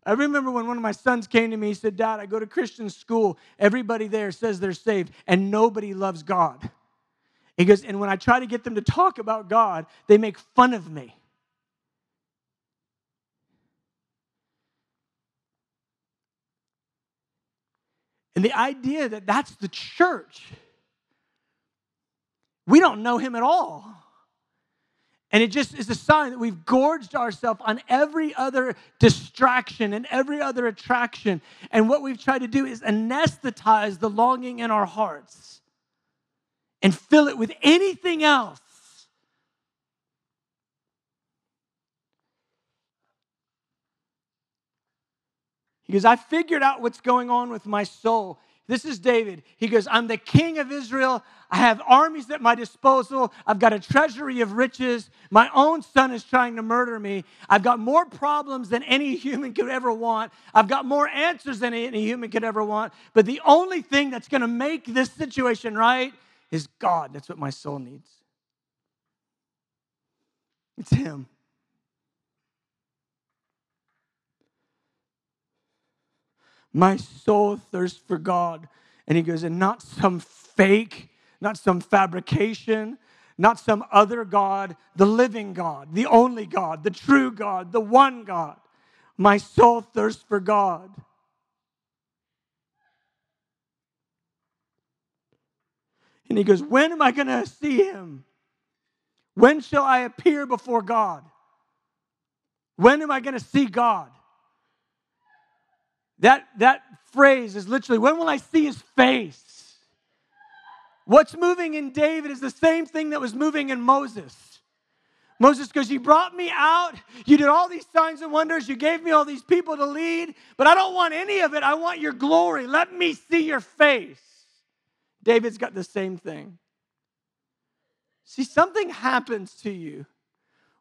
I remember when one of my sons came to me, he said, Dad, I go to Christian school. Everybody there says they're saved, and nobody loves God. He goes, and when I try to get them to talk about God, they make fun of me. And the idea that that's the church, we don't know him at all. And it just is a sign that we've gorged ourselves on every other distraction and every other attraction. And what we've tried to do is anesthetize the longing in our hearts and fill it with anything else. He goes, I figured out what's going on with my soul. This is David. He goes, I'm the king of Israel. I have armies at my disposal. I've got a treasury of riches. My own son is trying to murder me. I've got more problems than any human could ever want. I've got more answers than any human could ever want. But the only thing that's going to make this situation right is God. That's what my soul needs. It's Him. My soul thirsts for God. And he goes, and not some fake, not some fabrication, not some other God, the living God, the only God, the true God, the one God. My soul thirsts for God. And he goes, When am I going to see him? When shall I appear before God? When am I going to see God? That, that phrase is literally, when will I see his face? What's moving in David is the same thing that was moving in Moses. Moses goes, You brought me out. You did all these signs and wonders. You gave me all these people to lead, but I don't want any of it. I want your glory. Let me see your face. David's got the same thing. See, something happens to you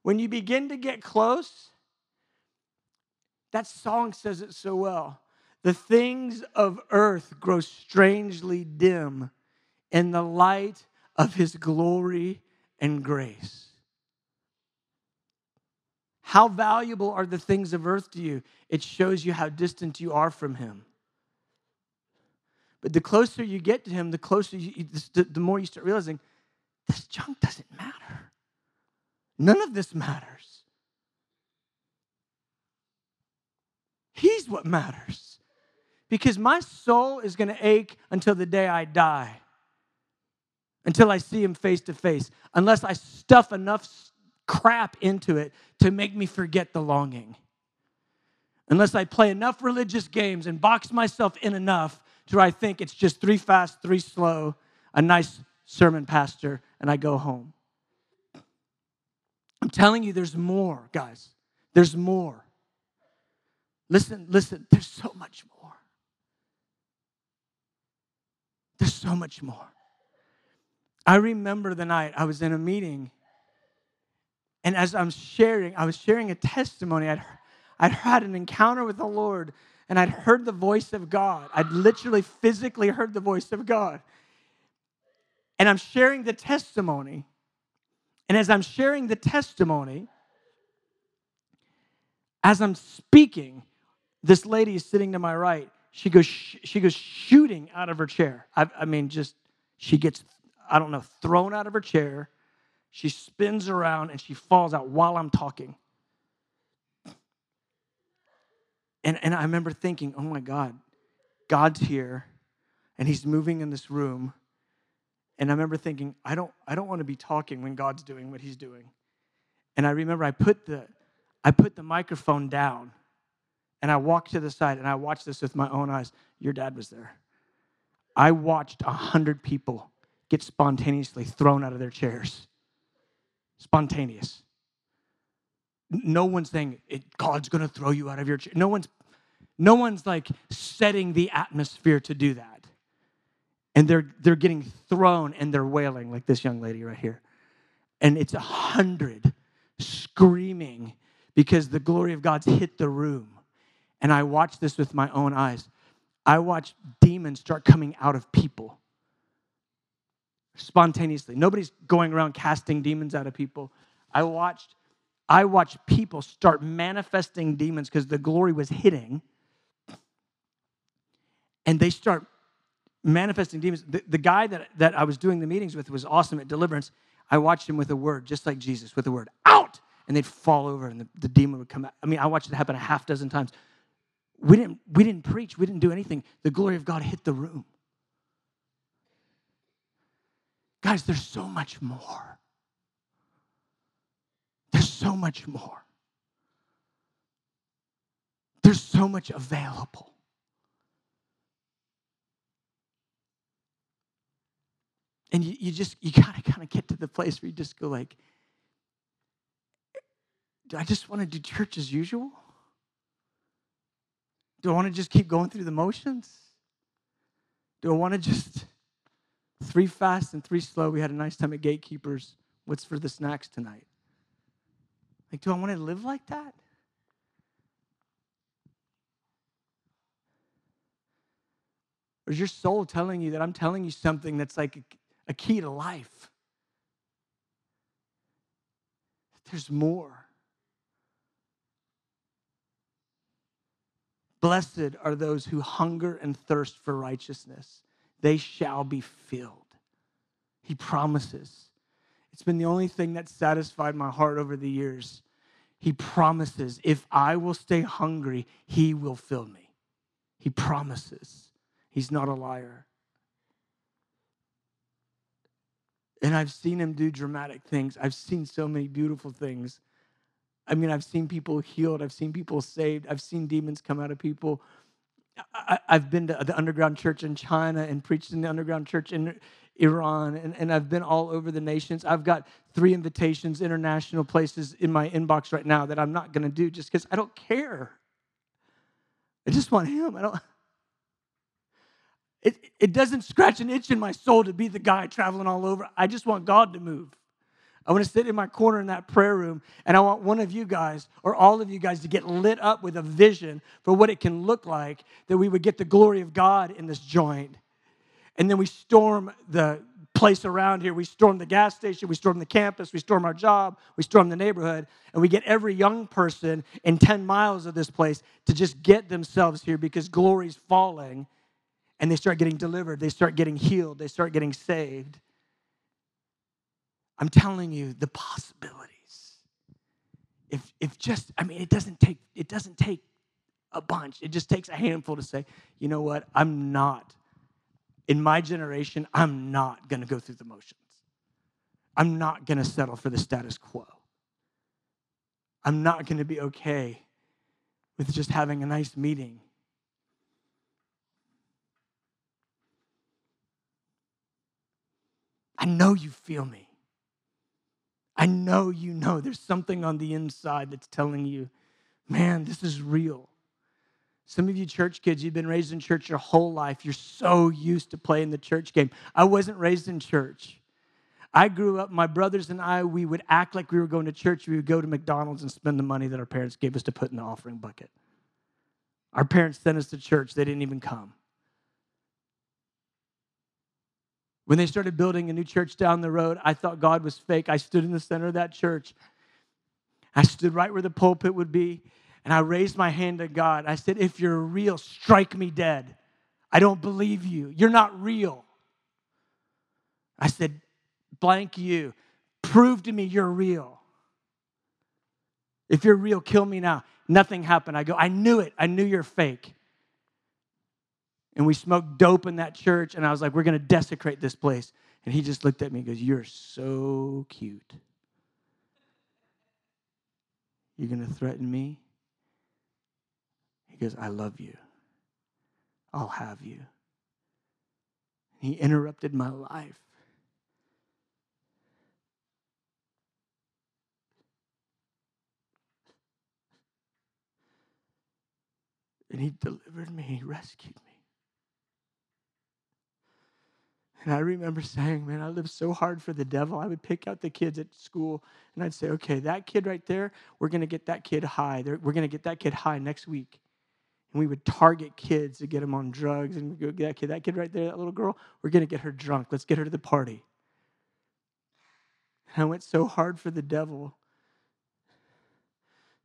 when you begin to get close. That song says it so well. The things of earth grow strangely dim in the light of his glory and grace. How valuable are the things of earth to you? It shows you how distant you are from him. But the closer you get to him, the closer you, the more you start realizing this junk doesn't matter. None of this matters. He's what matters. Because my soul is going to ache until the day I die, until I see him face to face, unless I stuff enough crap into it to make me forget the longing. Unless I play enough religious games and box myself in enough to where I think it's just three fast, three slow, a nice sermon pastor, and I go home. I'm telling you, there's more, guys. There's more. Listen, listen, there's so much more. There's so much more. I remember the night I was in a meeting, and as I'm sharing, I was sharing a testimony. I'd, I'd had an encounter with the Lord, and I'd heard the voice of God. I'd literally physically heard the voice of God. And I'm sharing the testimony. And as I'm sharing the testimony, as I'm speaking, this lady is sitting to my right. She goes, she goes shooting out of her chair. I, I mean, just she gets, I don't know, thrown out of her chair. She spins around and she falls out while I'm talking. And, and I remember thinking, oh my God, God's here and he's moving in this room and I remember thinking, I don't, I don't want to be talking when God's doing what he's doing. And I remember I put the, I put the microphone down and I walked to the side and I watched this with my own eyes. Your dad was there. I watched a hundred people get spontaneously thrown out of their chairs. Spontaneous. No one's saying God's going to throw you out of your chair. No one's, no one's like setting the atmosphere to do that and they're they're getting thrown and they're wailing like this young lady right here and it's a hundred screaming because the glory of god's hit the room and i watched this with my own eyes i watched demons start coming out of people spontaneously nobody's going around casting demons out of people i watched i watched people start manifesting demons because the glory was hitting and they start manifesting demons. The, the guy that, that I was doing the meetings with was awesome at deliverance. I watched him with a word, just like Jesus, with a word, out! And they'd fall over and the, the demon would come out. I mean, I watched it happen a half dozen times. We didn't, we didn't preach, we didn't do anything. The glory of God hit the room. Guys, there's so much more. There's so much more. There's so much available. and you, you just you gotta kind of get to the place where you just go like do i just want to do church as usual do i want to just keep going through the motions? Do i want to just three fast and three slow? We had a nice time at gatekeepers. What's for the snacks tonight? Like do i want to live like that? Or is your soul telling you that i'm telling you something that's like a key to life. there's more. Blessed are those who hunger and thirst for righteousness, they shall be filled. He promises. It's been the only thing that satisfied my heart over the years. He promises, if I will stay hungry, He will fill me. He promises. He's not a liar. And I've seen Him do dramatic things. I've seen so many beautiful things. I mean, I've seen people healed, I've seen people saved, I've seen demons come out of people. I, have been to the underground church in China and preached in the underground church in Iran, and, and I've been all over the nations. I've got three invitations, international places in my inbox right now that I'm not going to do just because I don't care. I just want Him. I don't. It, it doesn't scratch an itch in my soul to be the guy traveling all over. I just want God to move. I want to sit in my corner in that prayer room, and I want one of you guys or all of you guys to get lit up with a vision for what it can look like that we would get the glory of God in this joint. And then we storm the place around here. We storm the gas station, we storm the campus, we storm our job, we storm the neighborhood, and we get every young person in 10 miles of this place to just get themselves here because glory's falling and they start getting delivered, they start getting healed, they start getting saved. I'm telling you the possibilities. If, if just, I mean, it doesn't take, it doesn't take a bunch. It just takes a handful to say, you know what, I'm not, in my generation, I'm not gonna go through the motions. I'm not gonna settle for the status quo. I'm not gonna be okay with just having a nice meeting. I know you feel me. I know you know there's something on the inside that's telling you, man, this is real. Some of you church kids, you've been raised in church your whole life. You're so used to playing the church game. I wasn't raised in church. I grew up, my brothers and I, we would act like we were going to church. We would go to McDonald's and spend the money that our parents gave us to put in the offering bucket. Our parents sent us to church, they didn't even come. When they started building a new church down the road, I thought God was fake. I stood in the center of that church. I stood right where the pulpit would be, and I raised my hand to God. I said, If you're real, strike me dead. I don't believe you. You're not real. I said, Blank you. Prove to me you're real. If you're real, kill me now. Nothing happened. I go, I knew it. I knew you're fake and we smoked dope in that church, and I was like, we're going to desecrate this place. And he just looked at me and goes, You're so cute. You're going to threaten me? He goes, I love you. I'll have you. He interrupted my life. And he delivered me, he rescued me. And I remember saying, man, I lived so hard for the devil. I would pick out the kids at school and I'd say, okay, that kid right there, we're going to get that kid high. We're going to get that kid high next week. And we would target kids to get them on drugs. And go, that kid, that kid right there, that little girl, we're going to get her drunk. Let's get her to the party. And I went so hard for the devil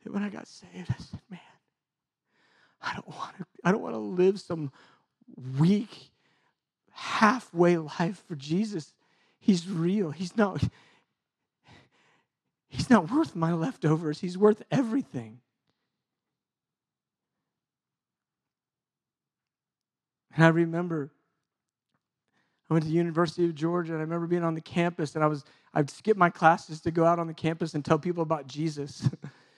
that when I got saved, I said, man, I don't want to, I don't want to live some weak, halfway life for Jesus. He's real. He's not He's not worth my leftovers. He's worth everything. And I remember I went to the University of Georgia and I remember being on the campus and I was I'd skip my classes to go out on the campus and tell people about Jesus.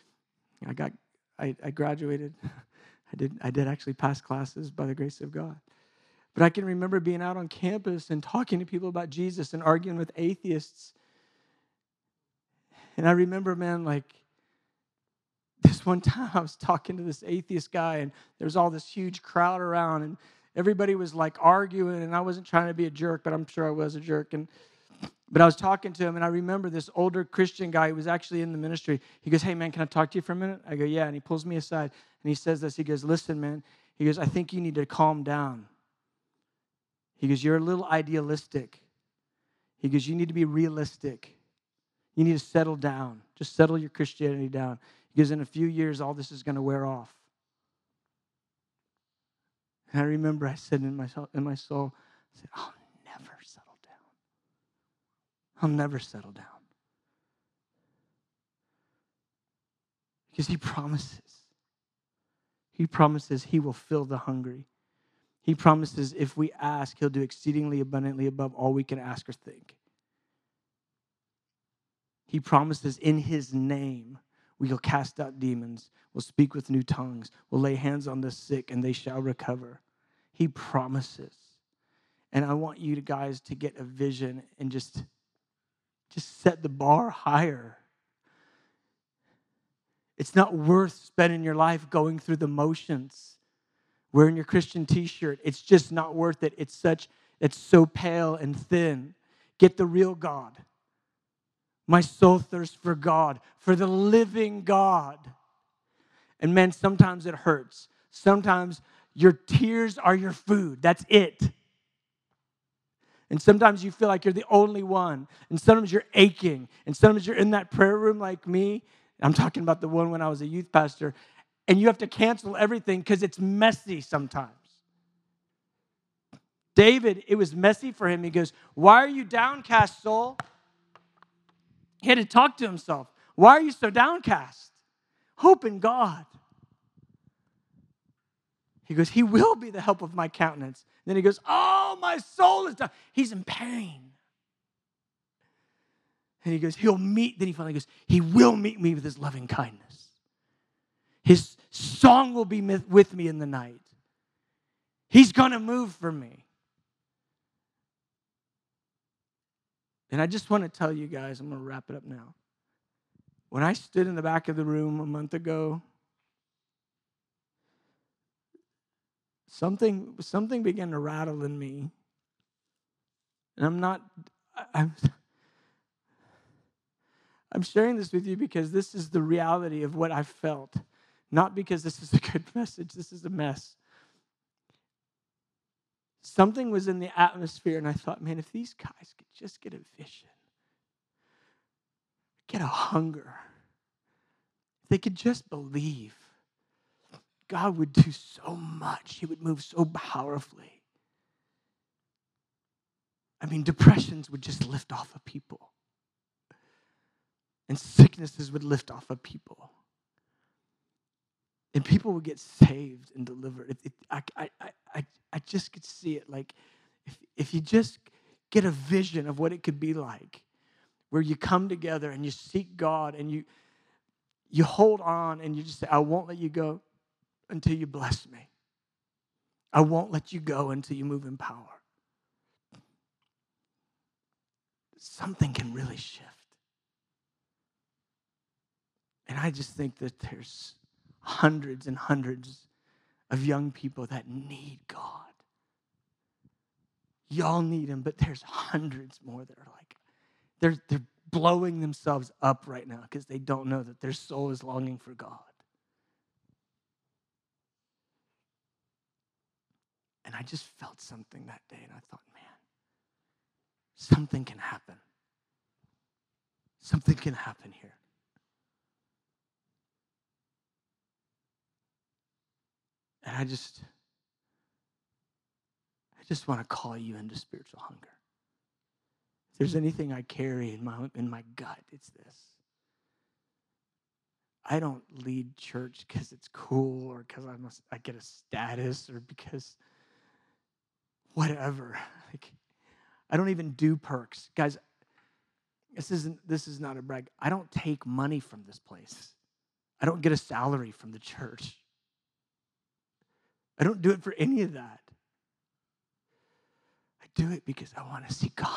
I got I, I graduated. I did I did actually pass classes by the grace of God. But I can remember being out on campus and talking to people about Jesus and arguing with atheists. And I remember, man, like this one time I was talking to this atheist guy, and there was all this huge crowd around, and everybody was like arguing, and I wasn't trying to be a jerk, but I'm sure I was a jerk. And but I was talking to him, and I remember this older Christian guy who was actually in the ministry. He goes, Hey, man, can I talk to you for a minute? I go, Yeah. And he pulls me aside, and he says this. He goes, Listen, man. He goes, I think you need to calm down. He goes, You're a little idealistic. He goes, You need to be realistic. You need to settle down. Just settle your Christianity down. Because in a few years, all this is going to wear off. And I remember I said in my, in my soul, I said, I'll never settle down. I'll never settle down. Because he promises. He promises he will fill the hungry. He promises if we ask, he'll do exceedingly abundantly above all we can ask or think. He promises in his name we'll cast out demons, we'll speak with new tongues, we'll lay hands on the sick and they shall recover. He promises. And I want you guys to get a vision and just just set the bar higher. It's not worth spending your life going through the motions, wearing your Christian t-shirt. It's just not worth it. It's such it's so pale and thin. Get the real God. My soul thirsts for God, for the living God. And man, sometimes it hurts. Sometimes your tears are your food. That's it. And sometimes you feel like you're the only one. And sometimes you're aching. And sometimes you're in that prayer room like me. I'm talking about the one when I was a youth pastor. And you have to cancel everything because it's messy sometimes. David, it was messy for him. He goes, Why are you downcast, soul? He had to talk to himself. Why are you so downcast? Hope in God. He goes, He will be the help of my countenance. And then he goes, Oh, my soul is down. He's in pain. And he goes, He'll meet, then he finally goes, He will meet me with his loving kindness. His song will be with me in the night. He's going to move for me. And I just want to tell you guys, I'm going to wrap it up now. When I stood in the back of the room a month ago, something, something began to rattle in me. And I'm not, I'm, I'm sharing this with you because this is the reality of what I felt, not because this is a good message, this is a mess something was in the atmosphere, and I thought, man, if these guys could just get a vision, get a hunger, if they could just believe, God would do so much. He would move so powerfully. I mean, depressions would just lift off of people, and sicknesses would lift off of people and people would get saved and delivered. I, I, I, I just could see it. Like, if, if you just get a vision of what it could be like, where you come together and you seek God and you, you hold on and you just say, I won't let you go until you bless me. I won't let you go until you move in power. Something can really shift. And I just think that there's hundreds and hundreds of young people that need God. Y'all need him, but there's hundreds more that are like, they're, they're blowing themselves up right now because they don't know that their soul is longing for God. And I just felt something that day, and I thought, man, something can happen. Something can happen here. And I just, I just want to call you into spiritual hunger. If there's anything I carry in my, in my gut, it's this. I don't lead church because it's cool or because I must I get a status or because whatever. Like I don't even do perks. Guys, this isn't this is not a brag. I don't take money from this place. I don't get a salary from the church. I don't do it for any of that. I do it because I want to see God.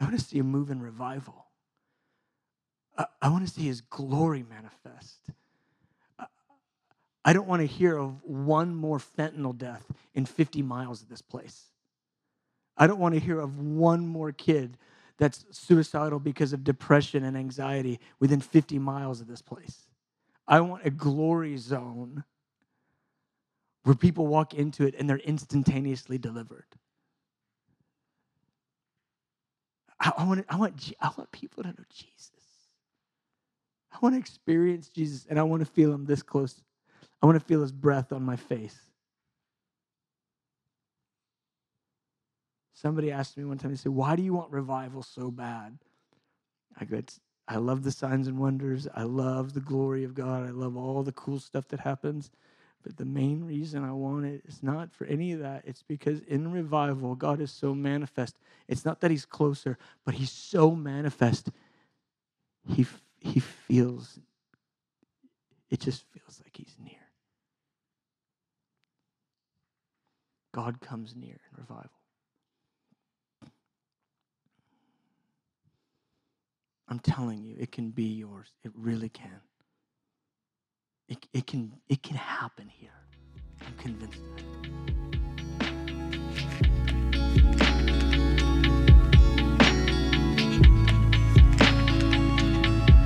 I want to see a move in revival. I, I want to see His glory manifest. I, I don't want to hear of one more fentanyl death in 50 miles of this place. I don't want to hear of one more kid that's suicidal because of depression and anxiety within 50 miles of this place. I want a glory zone where people walk into it and they're instantaneously delivered. I, I want, I, want, I want people to know Jesus. I want to experience Jesus and I want to feel him this close. I want to feel his breath on my face. Somebody asked me one time, they said, Why do you want revival so bad? I go, I love the signs and wonders. I love the glory of God. I love all the cool stuff that happens. But the main reason I want it is not for any of that. It's because in revival, God is so manifest. It's not that He's closer, but He's so manifest. He, he feels, it just feels like He's near. God comes near in revival. I'm telling you, it can be yours. It really can. It, it, can, it can happen here. I'm convinced of it.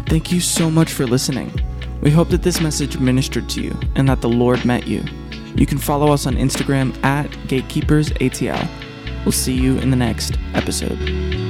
Thank you so much for listening. We hope that this message ministered to you and that the Lord met you. You can follow us on Instagram at GatekeepersATL. We'll see you in the next episode.